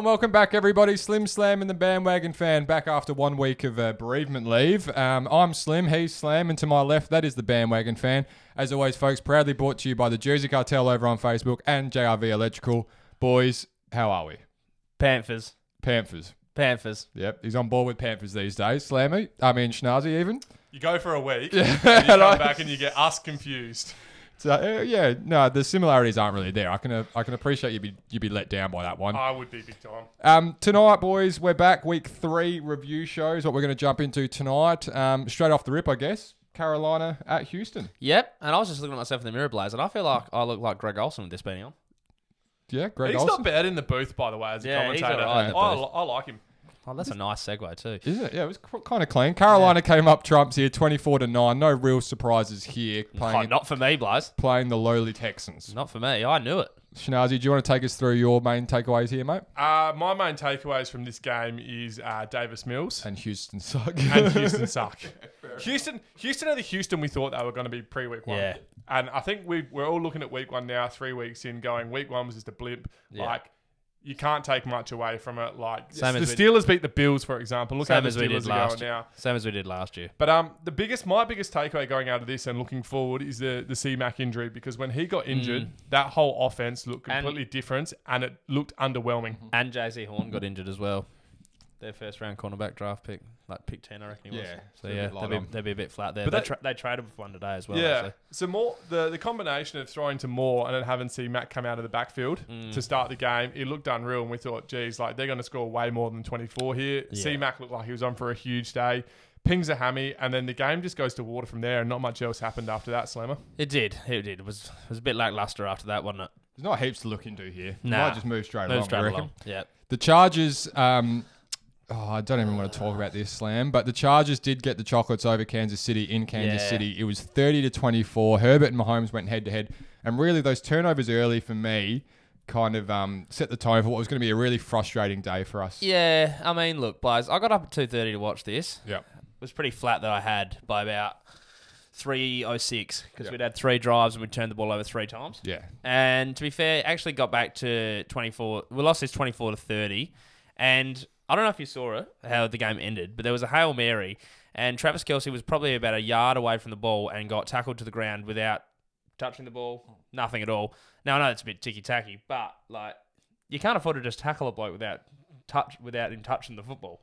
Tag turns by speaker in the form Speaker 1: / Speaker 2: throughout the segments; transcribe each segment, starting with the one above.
Speaker 1: and welcome back, everybody. Slim Slam and the Bandwagon fan back after one week of uh, bereavement leave. Um, I'm Slim, he's Slam, and to my left, that is the Bandwagon fan. As always, folks, proudly brought to you by the Jersey Cartel over on Facebook and JRV Electrical. Boys, how are we?
Speaker 2: Panthers.
Speaker 1: Panthers.
Speaker 2: Panthers.
Speaker 1: Yep, he's on board with Panthers these days. Slammy, I mean Schnazi even.
Speaker 3: You go for a week,
Speaker 1: Yeah.
Speaker 3: and you come back and you get us confused.
Speaker 1: So uh, yeah, no, the similarities aren't really there. I can uh, I can appreciate you be you be let down by that one.
Speaker 3: I would be big time.
Speaker 1: Um, tonight, boys, we're back. Week three review shows. What we're going to jump into tonight. Um, straight off the rip, I guess. Carolina at Houston.
Speaker 2: Yep. And I was just looking at myself in the mirror, Blaze, and I feel like I look like Greg Olsen with this beanie on.
Speaker 1: Yeah, Greg
Speaker 3: He's
Speaker 1: Olsen.
Speaker 3: not bad in the booth, by the way, as a
Speaker 2: Yeah, he's
Speaker 3: commentator.
Speaker 2: alright in the
Speaker 3: I,
Speaker 2: booth.
Speaker 3: I like him.
Speaker 2: Oh, that's a nice segue too.
Speaker 1: Isn't it? Yeah, it was kind of clean. Carolina came up trumps here, twenty-four to nine. No real surprises here. Playing
Speaker 2: Oh, not for me, Blaze.
Speaker 1: playing the lowly Texans.
Speaker 2: Not for me. I knew it.
Speaker 1: Shinazi, do you want to take us through your main takeaways here, mate?
Speaker 3: Uh, my main takeaways from this game is uh, Davis Mills
Speaker 1: And Houston suck.
Speaker 3: and Houston suck. Houston, Houston are the Houston we thought they were going to be pre-week one.
Speaker 2: Yeah.
Speaker 3: And I think we we're all looking at week one now, three weeks in, going week one was just a blimp.
Speaker 2: Yeah.
Speaker 3: Like you can't take much away from it. Like
Speaker 2: Same
Speaker 3: the
Speaker 2: as we-
Speaker 3: Steelers beat the Bills, for example. Look how
Speaker 2: Same
Speaker 3: the
Speaker 2: as we did
Speaker 3: Steelers are
Speaker 2: last
Speaker 3: going
Speaker 2: year.
Speaker 3: now.
Speaker 2: Same as we did last year.
Speaker 3: But um, the biggest, my biggest takeaway going out of this and looking forward is the the C-Mac injury because when he got injured, that whole offense looked
Speaker 2: Mm. And-
Speaker 3: completely different and it looked underwhelming.
Speaker 2: And Jaycee Horn got injured as well. Their first round cornerback draft pick, like pick 10, I reckon he was.
Speaker 1: Yeah,
Speaker 2: So,
Speaker 1: they're
Speaker 2: yeah, they'd be,
Speaker 1: on.
Speaker 2: they'll be a bit flat there.
Speaker 3: But
Speaker 2: they,
Speaker 3: that-
Speaker 2: tra- they traded for one today as well.
Speaker 3: yeah.
Speaker 2: actually.
Speaker 3: So more the the combination of throwing to Moore and then having C-Mac come out of the backfield
Speaker 2: Mm.
Speaker 3: to start the game, it looked unreal, and we thought, geez, like they're going to score way more than 24 here.
Speaker 2: Yeah.
Speaker 3: C-Mac looked like he was on for a huge day. Pings a hammy, and then the game just goes to water from there, and not much else happened after that, Slammer.
Speaker 2: It did. It did. It was, it was a bit lackluster after that, wasn't it?
Speaker 1: There's not heaps to look into here. You
Speaker 2: Nah.
Speaker 1: might just move straight
Speaker 2: Move
Speaker 1: along, I
Speaker 2: straight along. Yeah.
Speaker 1: The Chargers, um, oh, I don't even want to talk about this slam, but the Chargers did get the chocolates over Kansas City in Kansas
Speaker 2: Yeah.
Speaker 1: City. It was 30 to 24. Herbert and Mahomes went head to head. And really, those turnovers early for me kind of um, set the tone for what was going to be a really frustrating day for us.
Speaker 2: Yeah, I mean, look, Blaze, I got up at 2.30 to watch this.
Speaker 1: Yeah.
Speaker 2: It was pretty flat that I had by about 3.06 because
Speaker 1: Yeah.
Speaker 2: we'd had three drives and we turned the ball over three times.
Speaker 1: Yeah.
Speaker 2: And to be fair, actually got back to 24. We lost this 24 to 30. And I don't know if you saw it, how the game ended, but there was a Hail Mary. And Travis Kelce was probably about a yard away from the ball and got tackled to the ground without touching the ball, nothing at all. Now, I know it's a bit ticky tacky, but like, you can't afford to just tackle a bloke without touch without him touching the football.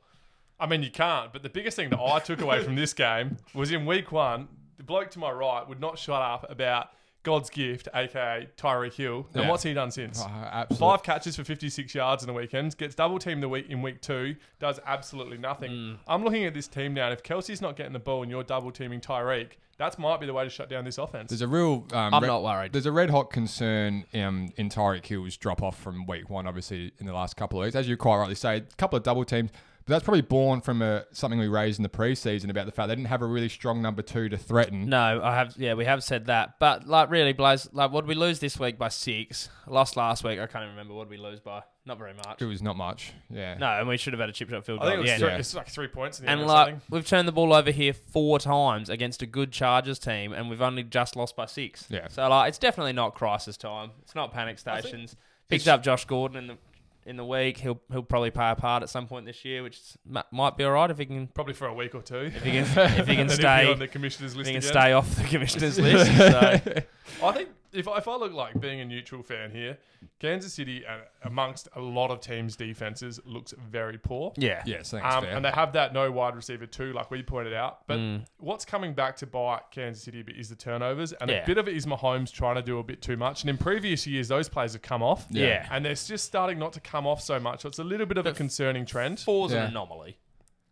Speaker 3: I mean, you can't. But the biggest thing that I took away from this game was in week one, the bloke to my right would not shut up about God's gift, aka Tyreek Hill. And
Speaker 1: Yeah.
Speaker 3: what's he done since?
Speaker 1: Oh, absolutely.
Speaker 3: Five catches for 56 yards in the weekend, gets double teamed the week in week two, does absolutely nothing.
Speaker 2: Mm.
Speaker 3: I'm looking at this team now, and if Kelce's not getting the ball and you're double teaming Tyreek, that might be the way to shut down this offense.
Speaker 1: There's a real. Um,
Speaker 2: I'm
Speaker 1: red-
Speaker 2: not worried.
Speaker 1: There's a red hot concern um, in Tyreek Hill's drop off from week one, obviously, in the last couple of weeks. As you quite rightly say, a couple of double teams. But that's probably born from a, something we raised in the preseason about the fact they didn't have a really strong number two to threaten.
Speaker 2: No, I have. Yeah, we have said that. But like, really, Blaze, like, what did we lose this week by six? Lost last week. I can't even remember what did we lose by. Not very much.
Speaker 1: It was not much. Yeah.
Speaker 2: No, and we should have had a chip shot field goal.
Speaker 3: I think it was,
Speaker 2: at the
Speaker 3: three,
Speaker 2: end.
Speaker 1: Yeah.
Speaker 3: it's like three points in the
Speaker 2: And
Speaker 3: end
Speaker 2: like, we've turned the ball over here four times against a good Chargers team, and we've only just lost by six.
Speaker 1: Yeah.
Speaker 2: So like, it's definitely not crisis time. It's not panic stations. Picked up Josh Gordon in the in the week. He'll he'll probably play a part at some point this year, which is- might be all right if he can
Speaker 3: Probably for a week or two.
Speaker 2: if he can if he can stay
Speaker 3: on the commissioner's list
Speaker 2: he can
Speaker 3: again.
Speaker 2: stay off the commissioner's list. So.
Speaker 3: I think if, if I look like being a neutral fan here, Kansas City, uh, amongst a lot of teams' defenses, looks very poor.
Speaker 2: Yeah.
Speaker 1: Yes, I think it's
Speaker 3: Um,
Speaker 1: fair.
Speaker 3: and they have that no wide receiver too, like we pointed out. But
Speaker 2: Mm.
Speaker 3: what's coming back to bite Kansas City a bit is the turnovers, and
Speaker 2: Yeah.
Speaker 3: a bit of it is Mahomes trying to do a bit too much. And in previous years, those plays have come off,
Speaker 2: Yeah.
Speaker 3: and they're just starting not to come off so much. So it's a little bit of a concerning trend.
Speaker 2: Four's
Speaker 1: Yeah.
Speaker 2: an anomaly.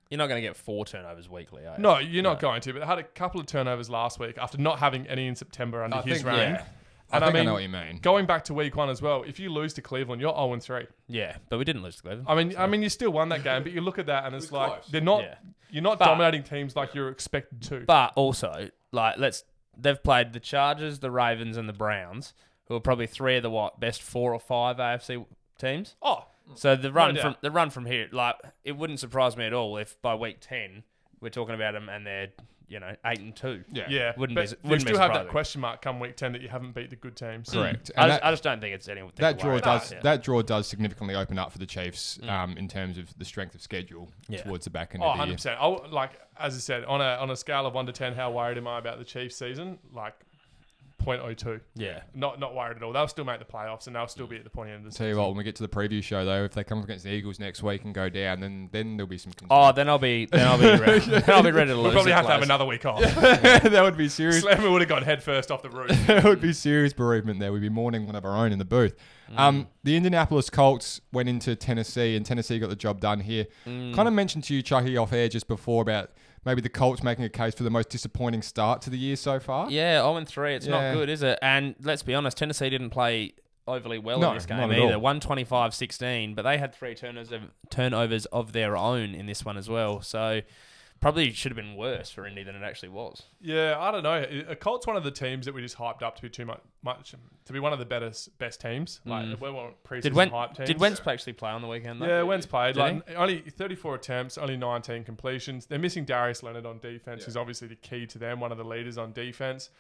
Speaker 2: You're not going to get four turnovers weekly, are you?
Speaker 3: No, you're not going to. But they had a couple of turnovers last week after not having any in September under
Speaker 1: I
Speaker 3: his
Speaker 1: think,
Speaker 3: reign.
Speaker 1: yeah.
Speaker 3: And
Speaker 1: I
Speaker 3: I
Speaker 1: think I,
Speaker 3: mean,
Speaker 1: know what you mean.
Speaker 3: Going back to week one as well, if you lose to Cleveland, you're 0 3.
Speaker 2: Yeah, but we didn't lose to Cleveland.
Speaker 3: I mean, I mean, you still won that game, but you look at that and it's
Speaker 1: was
Speaker 3: like
Speaker 1: close.
Speaker 3: they're not.
Speaker 2: Yeah.
Speaker 3: You're not
Speaker 2: But-
Speaker 3: dominating teams like you're expected to.
Speaker 2: But also, like, let's they've played the Chargers, the Ravens, and the Browns, who are probably three of the what best four or five AFC teams.
Speaker 3: oh,
Speaker 2: So the run
Speaker 3: doubt.
Speaker 2: from the run from here, like, it wouldn't surprise me at all if by week ten we're talking about them and they're you know eight and two.
Speaker 1: Yeah.
Speaker 3: Yeah,
Speaker 2: Wouldn't
Speaker 3: but
Speaker 2: be-
Speaker 3: you
Speaker 2: wouldn't be
Speaker 3: still have that question mark come week ten that you haven't beat the good teams.
Speaker 1: Correct.
Speaker 2: I
Speaker 1: And
Speaker 2: just,
Speaker 1: that-
Speaker 2: I just don't think it's anything.
Speaker 1: that
Speaker 2: to
Speaker 1: draw
Speaker 2: worry
Speaker 1: does
Speaker 2: about. Yeah.
Speaker 1: that draw does significantly open up for the Chiefs um, in terms of the strength of schedule
Speaker 2: Yeah.
Speaker 1: towards the back end
Speaker 3: Oh,
Speaker 1: of the
Speaker 3: 100 percent. Like as I said on a on a scale of one to ten, how worried am I about the Chiefs season? Like 0.02.
Speaker 2: Yeah.
Speaker 3: Not not worried at all. They'll still make the playoffs and they'll still be at the point end of the
Speaker 1: Tell you
Speaker 3: season.
Speaker 1: what, when we get to the preview show though, if they come up against the Eagles next week and go down, then then there'll be some concern.
Speaker 2: Oh, then I'll be then I'll be ready. then I'll be ready to lose.
Speaker 3: We'll probably
Speaker 2: it
Speaker 3: have to have
Speaker 2: close.
Speaker 3: another week off.
Speaker 1: that would be serious.
Speaker 3: Slammer would have gone head first off the roof.
Speaker 1: that would be serious bereavement there. We'd be mourning one of our own in the booth.
Speaker 2: Mm.
Speaker 1: Um, the Indianapolis Colts went into Tennessee, and Tennessee got the job done here.
Speaker 2: Mm.
Speaker 1: Kind of mentioned to you, Chucky, off air just before about maybe the Colts making a case for the most disappointing start to the year so far.
Speaker 2: Yeah, 0 and 3. It's
Speaker 1: Yeah.
Speaker 2: not good, is it? And let's be honest, Tennessee didn't play overly well
Speaker 1: No,
Speaker 2: in this game either.
Speaker 1: all.
Speaker 2: 125 16, but they had three turnovers of, turnovers of their own in this one as well. So probably should have been worse for Indy than it actually was.
Speaker 3: Yeah, I don't know. A Colts one of the teams that we just hyped up to be too much, much to be one of the better best teams. Like
Speaker 2: Mm.
Speaker 3: we weren't preseason
Speaker 2: Did Wentz,
Speaker 3: hype teams.
Speaker 2: did Wentz actually play on the weekend though?
Speaker 3: Yeah, Wentz played.
Speaker 2: Did
Speaker 3: Like only 34 attempts, only 19 completions. They're missing Darius Leonard on defense, who's obviously the key to them, one of the leaders on defense.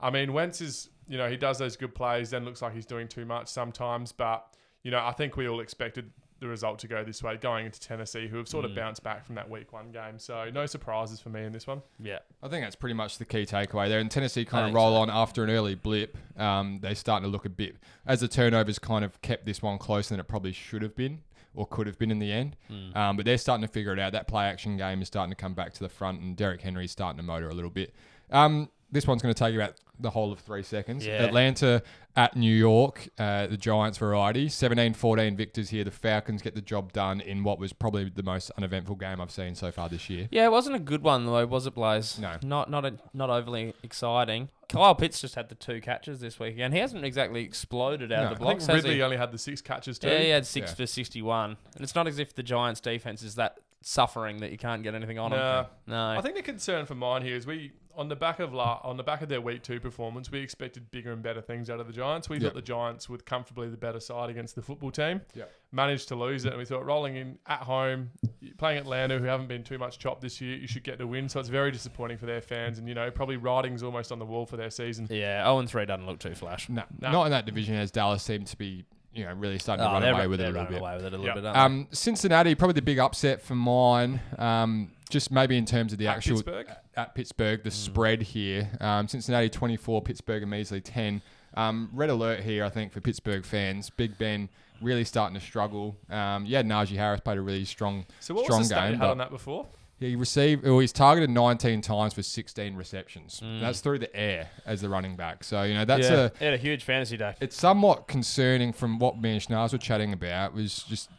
Speaker 3: I mean, Wentz is, you know, he does those good plays, then looks like he's doing too much sometimes. But, you know, I think we all expected the result to go this way, going into Tennessee, who have sort of
Speaker 2: Mm.
Speaker 3: bounced back from that week one game. So no surprises for me in this one.
Speaker 2: Yeah.
Speaker 1: I think that's pretty much the key takeaway there. And Tennessee kind of roll
Speaker 2: so.
Speaker 1: on after an early blip. Um, they're starting to look a bit as the turnovers kind of kept this one closer than it probably should have been or could have been in the end.
Speaker 2: Mm.
Speaker 1: Um, but they're starting to figure it out. That play action game is starting to come back to the front, and Derrick Henry's starting to motor a little bit. Um, this one's going to take you about the whole of three seconds.
Speaker 2: Yeah.
Speaker 1: Atlanta at New York, uh, the Giants variety. 17-14 victors here. The Falcons get the job done in what was probably the most uneventful game I've seen so far this year.
Speaker 2: Yeah, it wasn't a good one though, was it, Blaze?
Speaker 1: No.
Speaker 2: Not not a, not overly exciting. Kyle Pitts just had the two catches this weekend. He hasn't exactly exploded out
Speaker 1: No.
Speaker 2: of the
Speaker 3: I
Speaker 2: blocks,
Speaker 3: think Ridley
Speaker 2: he?
Speaker 3: only had the six catches too.
Speaker 2: Yeah, he had six
Speaker 1: Yeah.
Speaker 2: for 61. And it's not as if the Giants' defense is that suffering that you can't get anything on
Speaker 3: Nah.
Speaker 2: them. No.
Speaker 3: I think the concern for mine here is we on the back of la- on the back of their week two performance, we expected bigger and better things out of the Giants. We
Speaker 1: Yeah.
Speaker 3: thought the Giants were comfortably the better side against the football team.
Speaker 1: Yeah.
Speaker 3: Managed to lose it, and we thought rolling in at home, playing Atlanta, who haven't been too much chopped this year, you should get the win. So it's very disappointing for their fans, and you know probably writing's almost on the wall for their season.
Speaker 2: yeah, 0 and 3 doesn't look too flash.
Speaker 1: No,
Speaker 3: No.
Speaker 1: not in that division as Dallas seemed to be, you know, really starting to
Speaker 2: Oh,
Speaker 1: run away with it a little bit.
Speaker 2: away with it a little
Speaker 3: Yeah.
Speaker 2: bit.
Speaker 1: Um, Cincinnati, probably the big upset for mine. Um, just maybe in terms of the
Speaker 3: At
Speaker 1: actual
Speaker 3: Pittsburgh?
Speaker 1: At Pittsburgh, the spread here. Um, Cincinnati 24, Pittsburgh a measly 10. Um, red alert here, I think, for Pittsburgh fans. Big Ben really starting to struggle. Um, yeah, Najee Harris played a really strong,
Speaker 3: So what
Speaker 1: strong
Speaker 3: was the
Speaker 1: game.
Speaker 3: had on that before?
Speaker 1: He received, or he's targeted 19 times for 16 receptions.
Speaker 2: Mm.
Speaker 1: That's through the air as the running back. So you know that's
Speaker 2: yeah.
Speaker 1: a
Speaker 2: had a huge fantasy day.
Speaker 1: it's somewhat concerning from what me and Schnars were chatting about was just